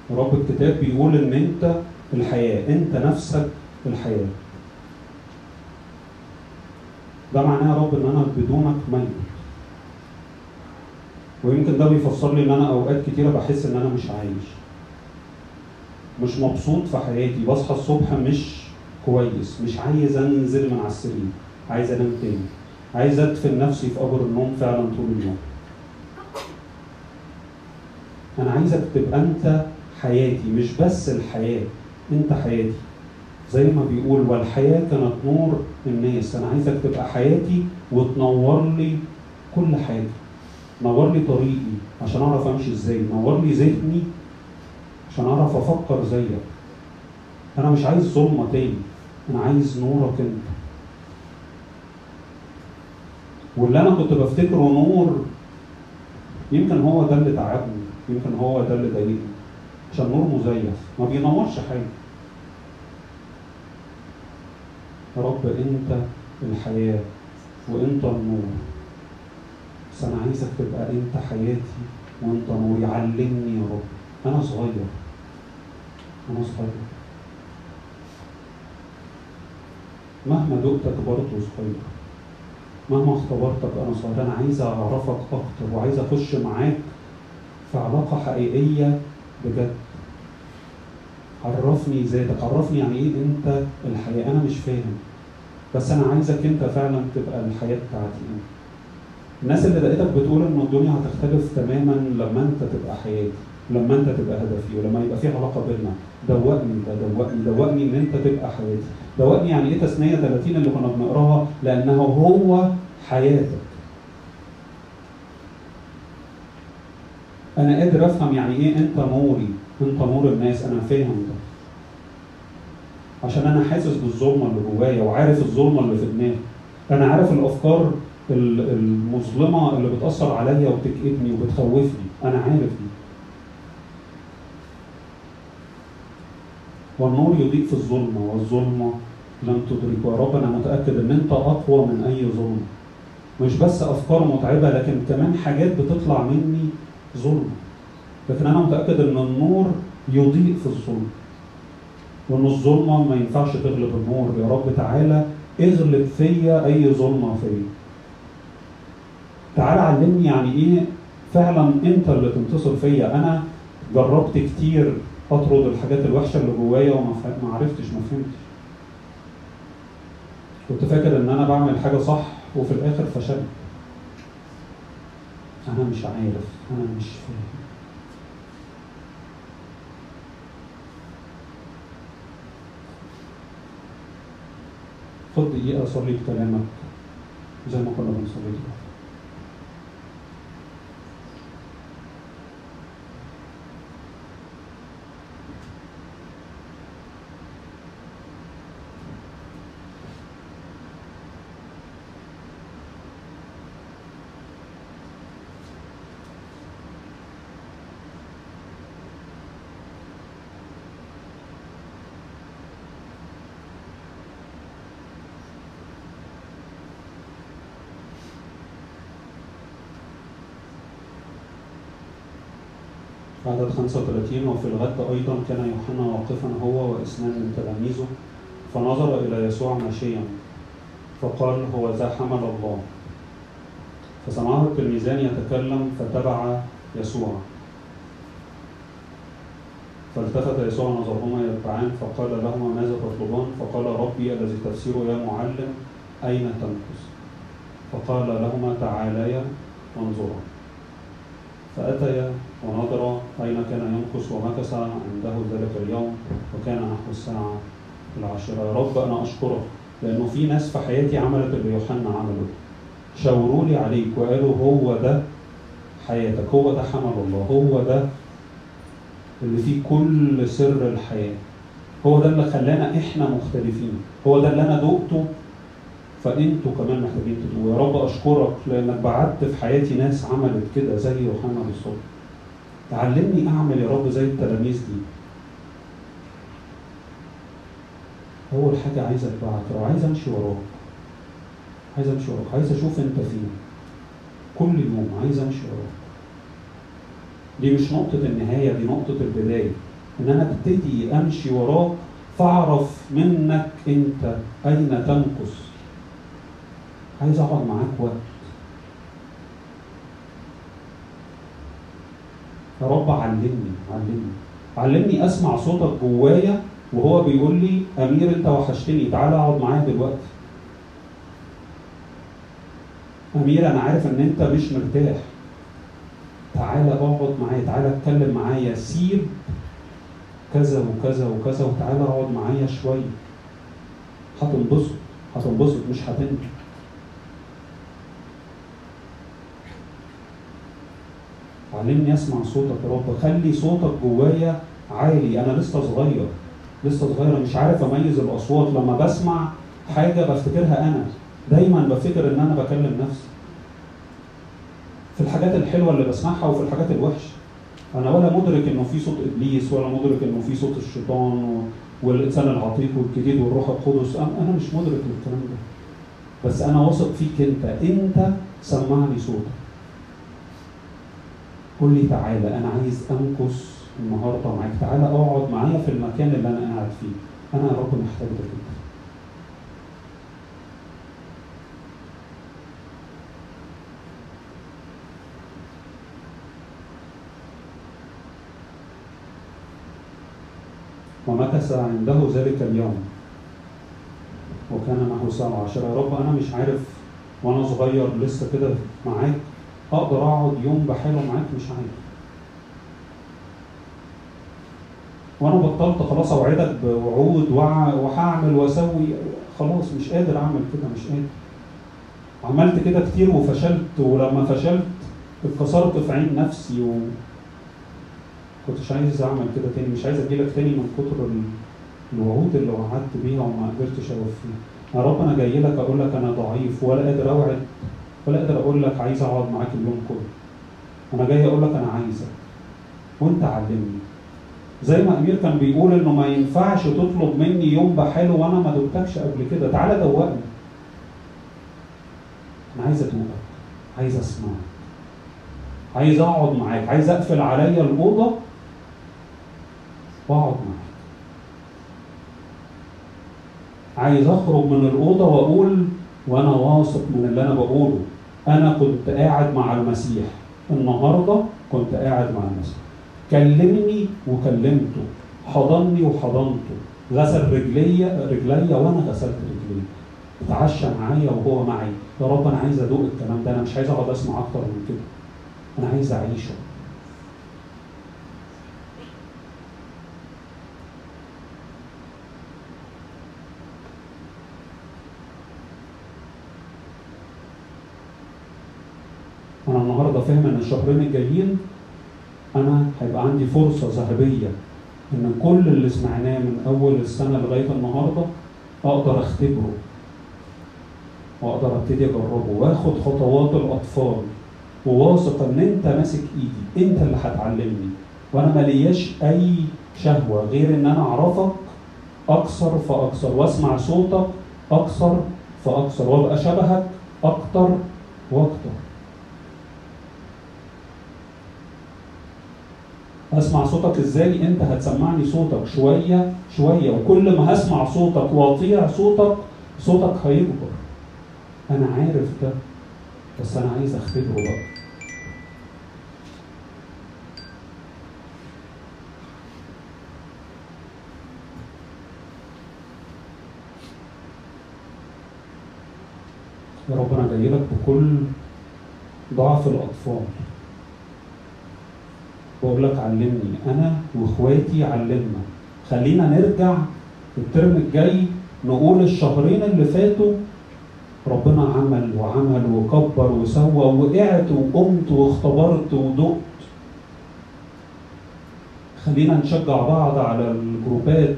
الرحمن الرحيم. رب الكتاب بيقول إن أنت الحياة أنت نفسك الحياة. ده معناه يا رب إن أنا بدونك ميت ويمكن ده بيفسر لي إن أنا أوقات كتيرة بحس إن أنا مش عايش. مش مبسوط في حياتي بصحى الصبح مش كويس مش عايز أنزل من على السرير عايز أنام تاني عايز أدفن نفسي في قبر النوم فعلا طول اليوم. أنا عايزك تبقى أنت حياتي مش بس الحياة أنت حياتي. زي ما بيقول والحياة كانت نور الناس. أنا عايزك تبقى حياتي وتنور لي كل حاجة. نور لي طريقي عشان أعرف أمشي إزاي. نور لي ذهني عشان أعرف أفكر زيك. أنا مش عايز ظلمة تاني. أنا عايز نورك أنت. واللي أنا كنت بفتكره نور يمكن هو ده اللي تعبني. يمكن هو ده اللي ضايقني. عشان نور مزيف. ما بينورش حاجة. يا رب أنت الحياة وأنت النور. بس أنا عايزك تبقى أنت حياتي وأنت نوري علمني يا رب. أنا صغير. أنا صغير. مهما دقتك برضه صغير مهما اختبرتك أنا صغير. أنا عايز أعرفك أكتر وعايز أخش معاك في علاقة حقيقية بجد. عرفني ذاتك عرفني يعني إيه انت الحياة؟ أنا مش فاهم. بس أنا عايزك انت فعلا تبقى الحياة بتاعتي انت الناس اللي لقيتك بتقول ان الدنيا هتختلف تماما لما انت تبقى حياتي لما انت تبقى هدفي ولما يبقى في علاقة بيننا. دوقني ده دوقني دوقني ان انت تبقى حياتي دوقني يعني إيه تثنيه 30 اللي كنا بنقراها؟ لأنه هو حياتك. أنا قادر أفهم يعني إيه أنت نوري أنت نور الناس أنا فاهم. عشان أنا حاسس بالظلمة اللي جوايا وعارف الظلمة اللي في دماغي. أنا عارف الأفكار ال- المظلمة اللي بتأثر عليا وبتكئبني وبتخوفني. أنا عارف دي. والنور يضيء في الظلمة والظلمة لم تدرك. يا رب أنا متأكد إن أنت أقوى من أي ظلمه مش بس أفكار متعبة لكن كمان حاجات بتطلع مني ظلمه لكن أنا متأكد إن النور يضيء في الظلمه وان الظلمة ما ينفعش تغلب النور. يا رب تعالى اغلب فيا أي ظلمة فيا. تعالى علمني يعني إيه فعلا أنت اللي تنتصر فيا. أنا جربت كتير أطرد الحاجات الوحشة اللي جوايا وما عرفتش ما فهمتش. كنت فاكر إن أنا بعمل حاجة صح وفي الآخر فشلت. أنا مش عارف أنا مش فاهم. خد دقيقة أصلي بكلامك زي ما كنا بنصلي دلوقتي عدد 35 وفي الغد أيضا كان يوحنا واقفا هو واثنان من تلاميذه فنظر إلى يسوع ماشيا فقال هو ذا حمل الله. فسمعه التلميذان يتكلم فتبع يسوع. فالتفت يسوع نظرهما يتبعان فقال لهما ماذا تطلبان؟ فقال ربي الذي تفسيره يا معلم أين تمكث فقال لهما تعاليا وانظرا فأتيا ونظر أين كان يمكث ومكث عنده ذلك اليوم وكان نحو الساعة العاشرة. يا رب أنا أشكرك لأنه في ناس في حياتي عملت اللي يوحنا عمله. شاوروا لي عليك وقالوا هو ده حياتك هو ده حمل الله هو ده اللي فيه كل سر الحياة. هو ده اللي خلانا إحنا مختلفين هو ده اللي أنا دقته فأنتوا كمان محتاجين تدوقوا يا رب أشكرك لأنك بعت في حياتي ناس عملت كده زي يوحنا بالظبط. علمني أعمل يا رب زي التلاميذ دي. أول حاجة عايز اتبعك عايز أمشي وراك. عايز أمشي وراك عايز أشوف أنت فين. كل يوم عايز أمشي وراك. دي مش نقطة النهاية دي نقطة البداية. إن أنا أبتدي أمشي وراك فأعرف منك أنت أين تمكث عايز أقعد معاك وقت. يا رب علمني علمني. علمني أسمع صوتك جوايا وهو بيقول لي أمير أنت وحشتني تعالى أقعد معايا دلوقتي. أمير أنا عارف إن أنت مش مرتاح. تعالى اقعد معايا تعالى اتكلم معايا. سيب كذا وكذا وكذا وتعالى اقعد معايا شوية. هتنبسط هتنبسط مش هتندم علمني اسمع صوتك يا رب. خلي صوتك جوايا عالي. أنا لسه صغير لسه صغير. مش عارف أميز الأصوات. لما بسمع حاجة بفتكرها أنا. دايما بفتكر إن أنا بكلم نفسي. في الحاجات الحلوة اللي بسمعها وفي الحاجات الوحشة. أنا ولا مدرك إنه في صوت إبليس ولا مدرك إنه في صوت الشيطان. والإنسان العتيق والجديد والروح القدس. أنا مش مدرك للكلام ده. بس أنا واثق فيك أنت. أنت سمعني صوتك. قول لي تعالى أنا عايز امكث النهارده معاك. تعالى أقعد معايا في المكان اللي أنا قاعد فيه. أنا يا رب محتاج ده جدا. ومكث عنده ذلك اليوم. وكان معه ساعة عشرة يا رب أنا مش عارف وأنا صغير لسه كده معاك. أقدر أقعد يوم بحاله معاك مش عارف. وأنا بطلت خلاص أوعدك بوعود وع- وهعمل وأسوي. خلاص مش قادر أعمل كده مش قادر. عملت كده كتير وفشلت ولما فشلت اتكسرت في عين نفسي و... كنتش عايز أعمل كده تاني مش عايز أجيلك تاني من كتر ال- الوعود اللي وعدت بيها وما قدرتش أوفيها. يا رب أنا جاي لك أقول لك أنا ضعيف ولا قادر أوعد ولا قادر أقول لك عايز أقعد معاك اليوم كله. أنا جاي أقول لك أنا عايزك. وأنت علمني. زي ما أمير كان بيقول إنه ما ينفعش تطلب مني يوم بحاله وأنا ما دقتكش قبل كده. تعالى دوقني. أنا عايز أدوقك. عايز أسمعك. عايز أقعد معاك. عايز أقفل عليا الأوضة وأقعد معاك. عايز أخرج من الأوضة وأقول وأنا واثق من اللي أنا بقوله. أنا كنت قاعد مع المسيح. النهارده كنت قاعد مع المسيح. كلمني وكلمته. حضني وحضنته. غسل رجليا رجليا وأنا غسلت رجليه اتعشى معايا وهو معي. يا رب أنا عايز أدوق الكلام ده. أنا مش عايز أقعد أسمع أكتر من كده. أنا عايز أعيشه. أنا النهارده فاهم إن الشهرين الجايين أنا هيبقى عندي فرصة ذهبية إن كل اللي سمعناه من أول السنة لغاية النهارده أقدر أختبره. وأقدر أبتدي أجربه وآخد خطوات الأطفال وواثق إن أنت ماسك إيدي أنت اللي هتعلمني. وأنا ملياش أي شهوة غير إن أنا أعرفك أكثر فأكثر وأسمع صوتك أكثر فأكثر وأبقى شبهك أكتر وأكتر. اسمع صوتك إزاي؟ أنت هتسمعني صوتك شوية شوية وكل ما هسمع صوتك واطيع صوتك صوتك هيكبر. أنا عارف ده بس أنا عايز أختبره بقى. يا رب أنا جاي لك بكل ضعف الأطفال. بقول لك علمني. أنا وإخواتي علمنا. خلينا نرجع الترم الجاي نقول الشهرين اللي فاتوا ربنا عمل وعمل وكبر وسوى وقعت وقمت واختبرت ودقت. خلينا نشجع بعض على الجروبات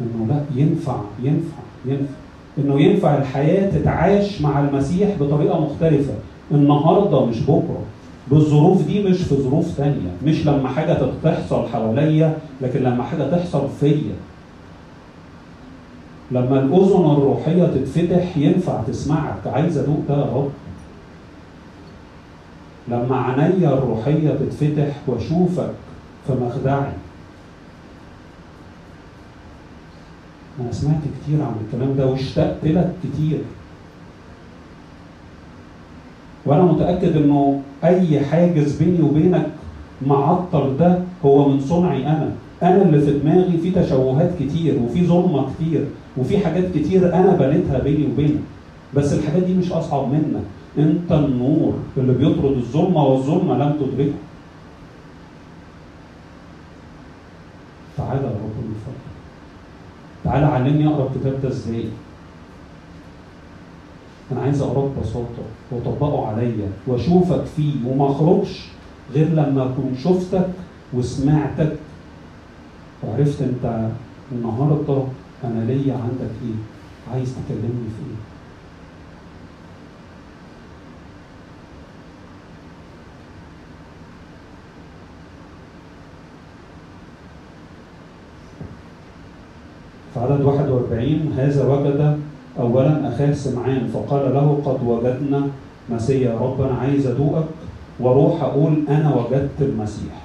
إنه لا ينفع ينفع ينفع. إنه ينفع الحياة تتعاش مع المسيح بطريقة مختلفة. النهارده مش بكرة. بالظروف دي مش في ظروف تانية. مش لما حاجة تحصل حواليا لكن لما حاجة تحصل فيا. لما الأذن الروحية تتفتح ينفع تسمعك. عايز أدوق ده يا رب. لما عينيا الروحية تتفتح وأشوفك في مخدعي. أنا سمعت كتير عن الكلام ده واشتقت لك كتير. وأنا متأكد إنه أي حاجز بيني وبينك معطل ده هو من صنعي أنا. أنا اللي في دماغي في تشوهات كتير وفي ظلمة كتير وفي حاجات كتير أنا بنيتها بيني وبينك. بس الحاجات دي مش أصعب منك أنت النور اللي بيطرد الظلمة والظلمة لم تدركه. تعالى يا رب من فضلك. تعالى علمني أقرأ الكتاب ده إزاي؟ أنا عايز اقراه ببساطه واطبقه عليا وأشوفك فيه وما أخرجش غير لما أكون شفتك وسمعتك. وعرفت أنت النهارده أنا ليا عندك إيه؟ عايز تكلمني في إيه؟ في عدد 41 هذا وجد اولا اخاه سمعان فقال له قد وجدنا مسيح. رب أنا عايز أدوقك وأروح أقول أنا وجدت المسيح.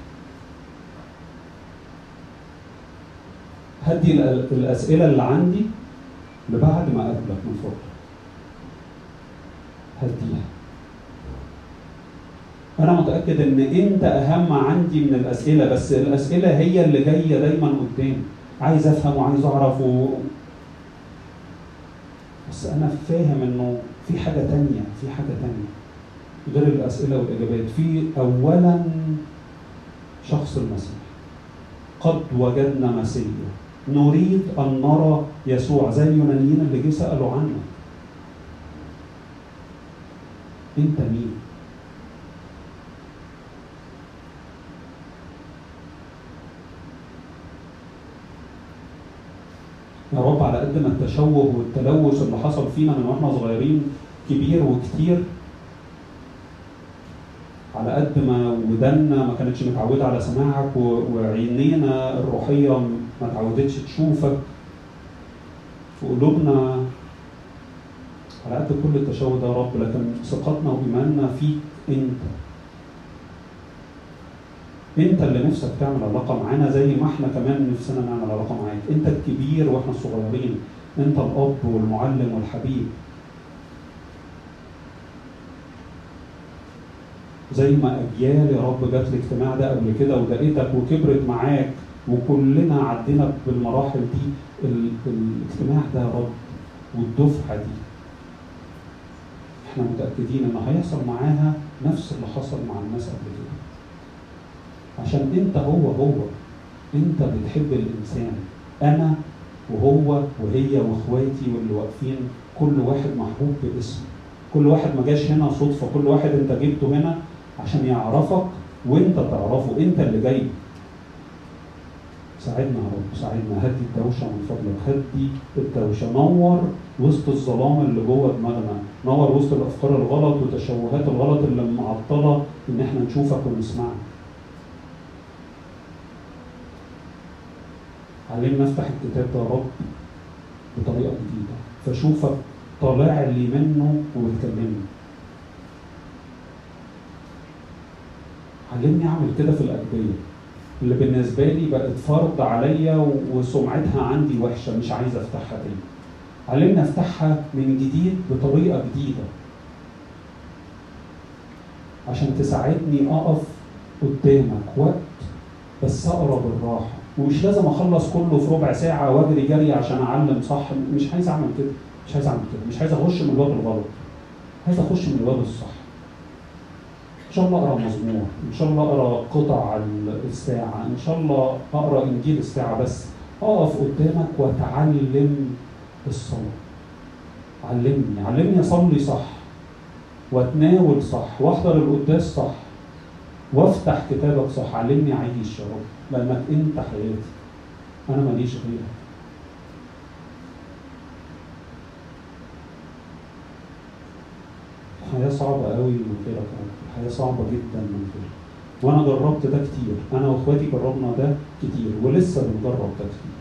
هدي الأ- الأسئلة اللي عندي لبعد ما أقابلك من فضلك. هديها. أنا متأكد إن أنت أهم عندي من الأسئلة بس الأسئلة هي اللي جاية دايما قدامي. عايز أفهم وعايز أعرف و... بس أنا فاهم إنه في حاجة تانية في حاجة تانية غير الأسئلة والإجابات. في اولا شخص المسيح. قد وجدنا مسيح نريد أن نرى يسوع زي اليونانيين اللي جه سألوا عنه. أنت مين؟ يا رب على قد ما التشوه والتلوث اللي حصل فينا من وإحنا صغيرين كبير وكتير على قد ما ودنا ما كانتش متعودة على سماعك وعينينا الروحية ما اتعودتش تشوفك في قلوبنا على قد كل التشوه ده يا رب لكن ثقتنا وإيماننا فيك أنت. انت اللي نفسك تعمل علاقه معانا زي ما إحنا كمان نفسنا نعمل علاقه معاك انت الكبير وإحنا الصغيرين انت الاب والمعلم والحبيب. زي ما اجيال يا رب جات الاجتماع ده قبل كده ودقيتك وكبرت معاك وكلنا عدينا بالمراحل دي ال- الاجتماع ده يا رب والدفعة دي. إحنا متأكدين إن هيحصل معاها نفس اللي حصل مع الناس قبل كده. عشان انت هو هو. انت بتحب الانسان. أنا وهو وهي واخواتي واللي واقفين كل واحد محبوب باسم كل واحد ما جاش هنا صدفة. كل واحد انت جبته هنا عشان يعرفك وانت تعرفه. انت اللي جاي. ساعدنا يا رب. ساعدنا. هدي الدوشة من فضلك. هدي الدوشة. نور وسط الظلام اللي جوه دماغنا. نور وسط الأفكار الغلط وتشوهات الغلط اللي معطلة إن إحنا نشوفك ونسمعك. علمنا افتح الكتاب ده يا رب بطريقة جديدة. فاشوفك طالع لي منه وبتكلمني. علمني أعمل كده في الاجبيه اللي بالنسبة لي بقت فرض عليا وسمعتها عندي وحشة مش عايز أفتحها تاني. علمني أفتحها من جديد بطريقة جديدة. عشان تساعدني أقف قدامك وقت بس أقرأ بالراحة. ومش لازم أخلص كله في ربع ساعة وأجري جري عشان أعلم صح. مش عايز أعمل كده. مش عايز أعمل كده. مش عايز أخش من الباب الغلط. عايز أخش من الباب الصح. إن شاء الله أقرأ مزمور. إن شاء الله أقرأ قطع ال- الساعة. إن شاء الله أقرأ إنجيل الساعة بس. أقف قدامك وأتعلم الصلاة. علمني. علمني أصلي صح. وأتناول صح. وأحضر القداس صح. وافتح كتابك صح علمني اعيش يا رب لانك انت حياتي أنا ماليش غيرك. الحياة صعبة قوي من غيرك الحياة صعبة جدا من غيرك. وأنا جربت ده كتير. أنا وإخواتي جربنا ده كتير ولسه بنجرب ده كتير.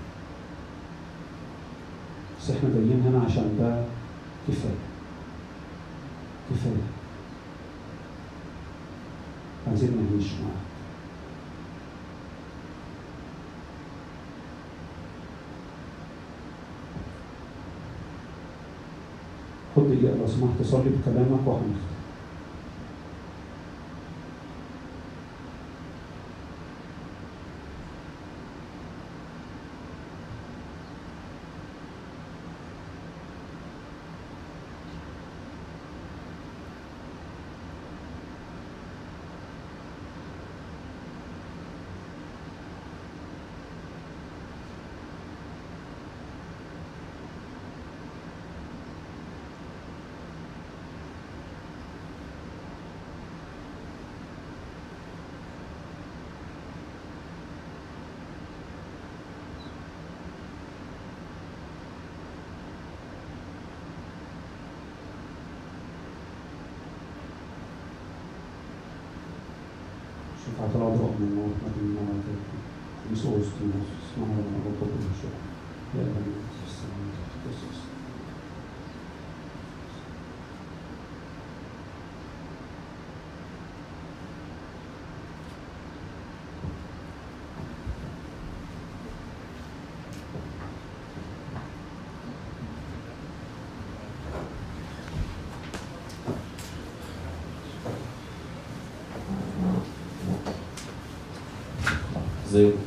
بس إحنا جايين هنا عشان ده كفاية. كفاية. عايزين نعيش معاك خد دقيقة لو سمحت صلي بكلامك وهنختم Zoo.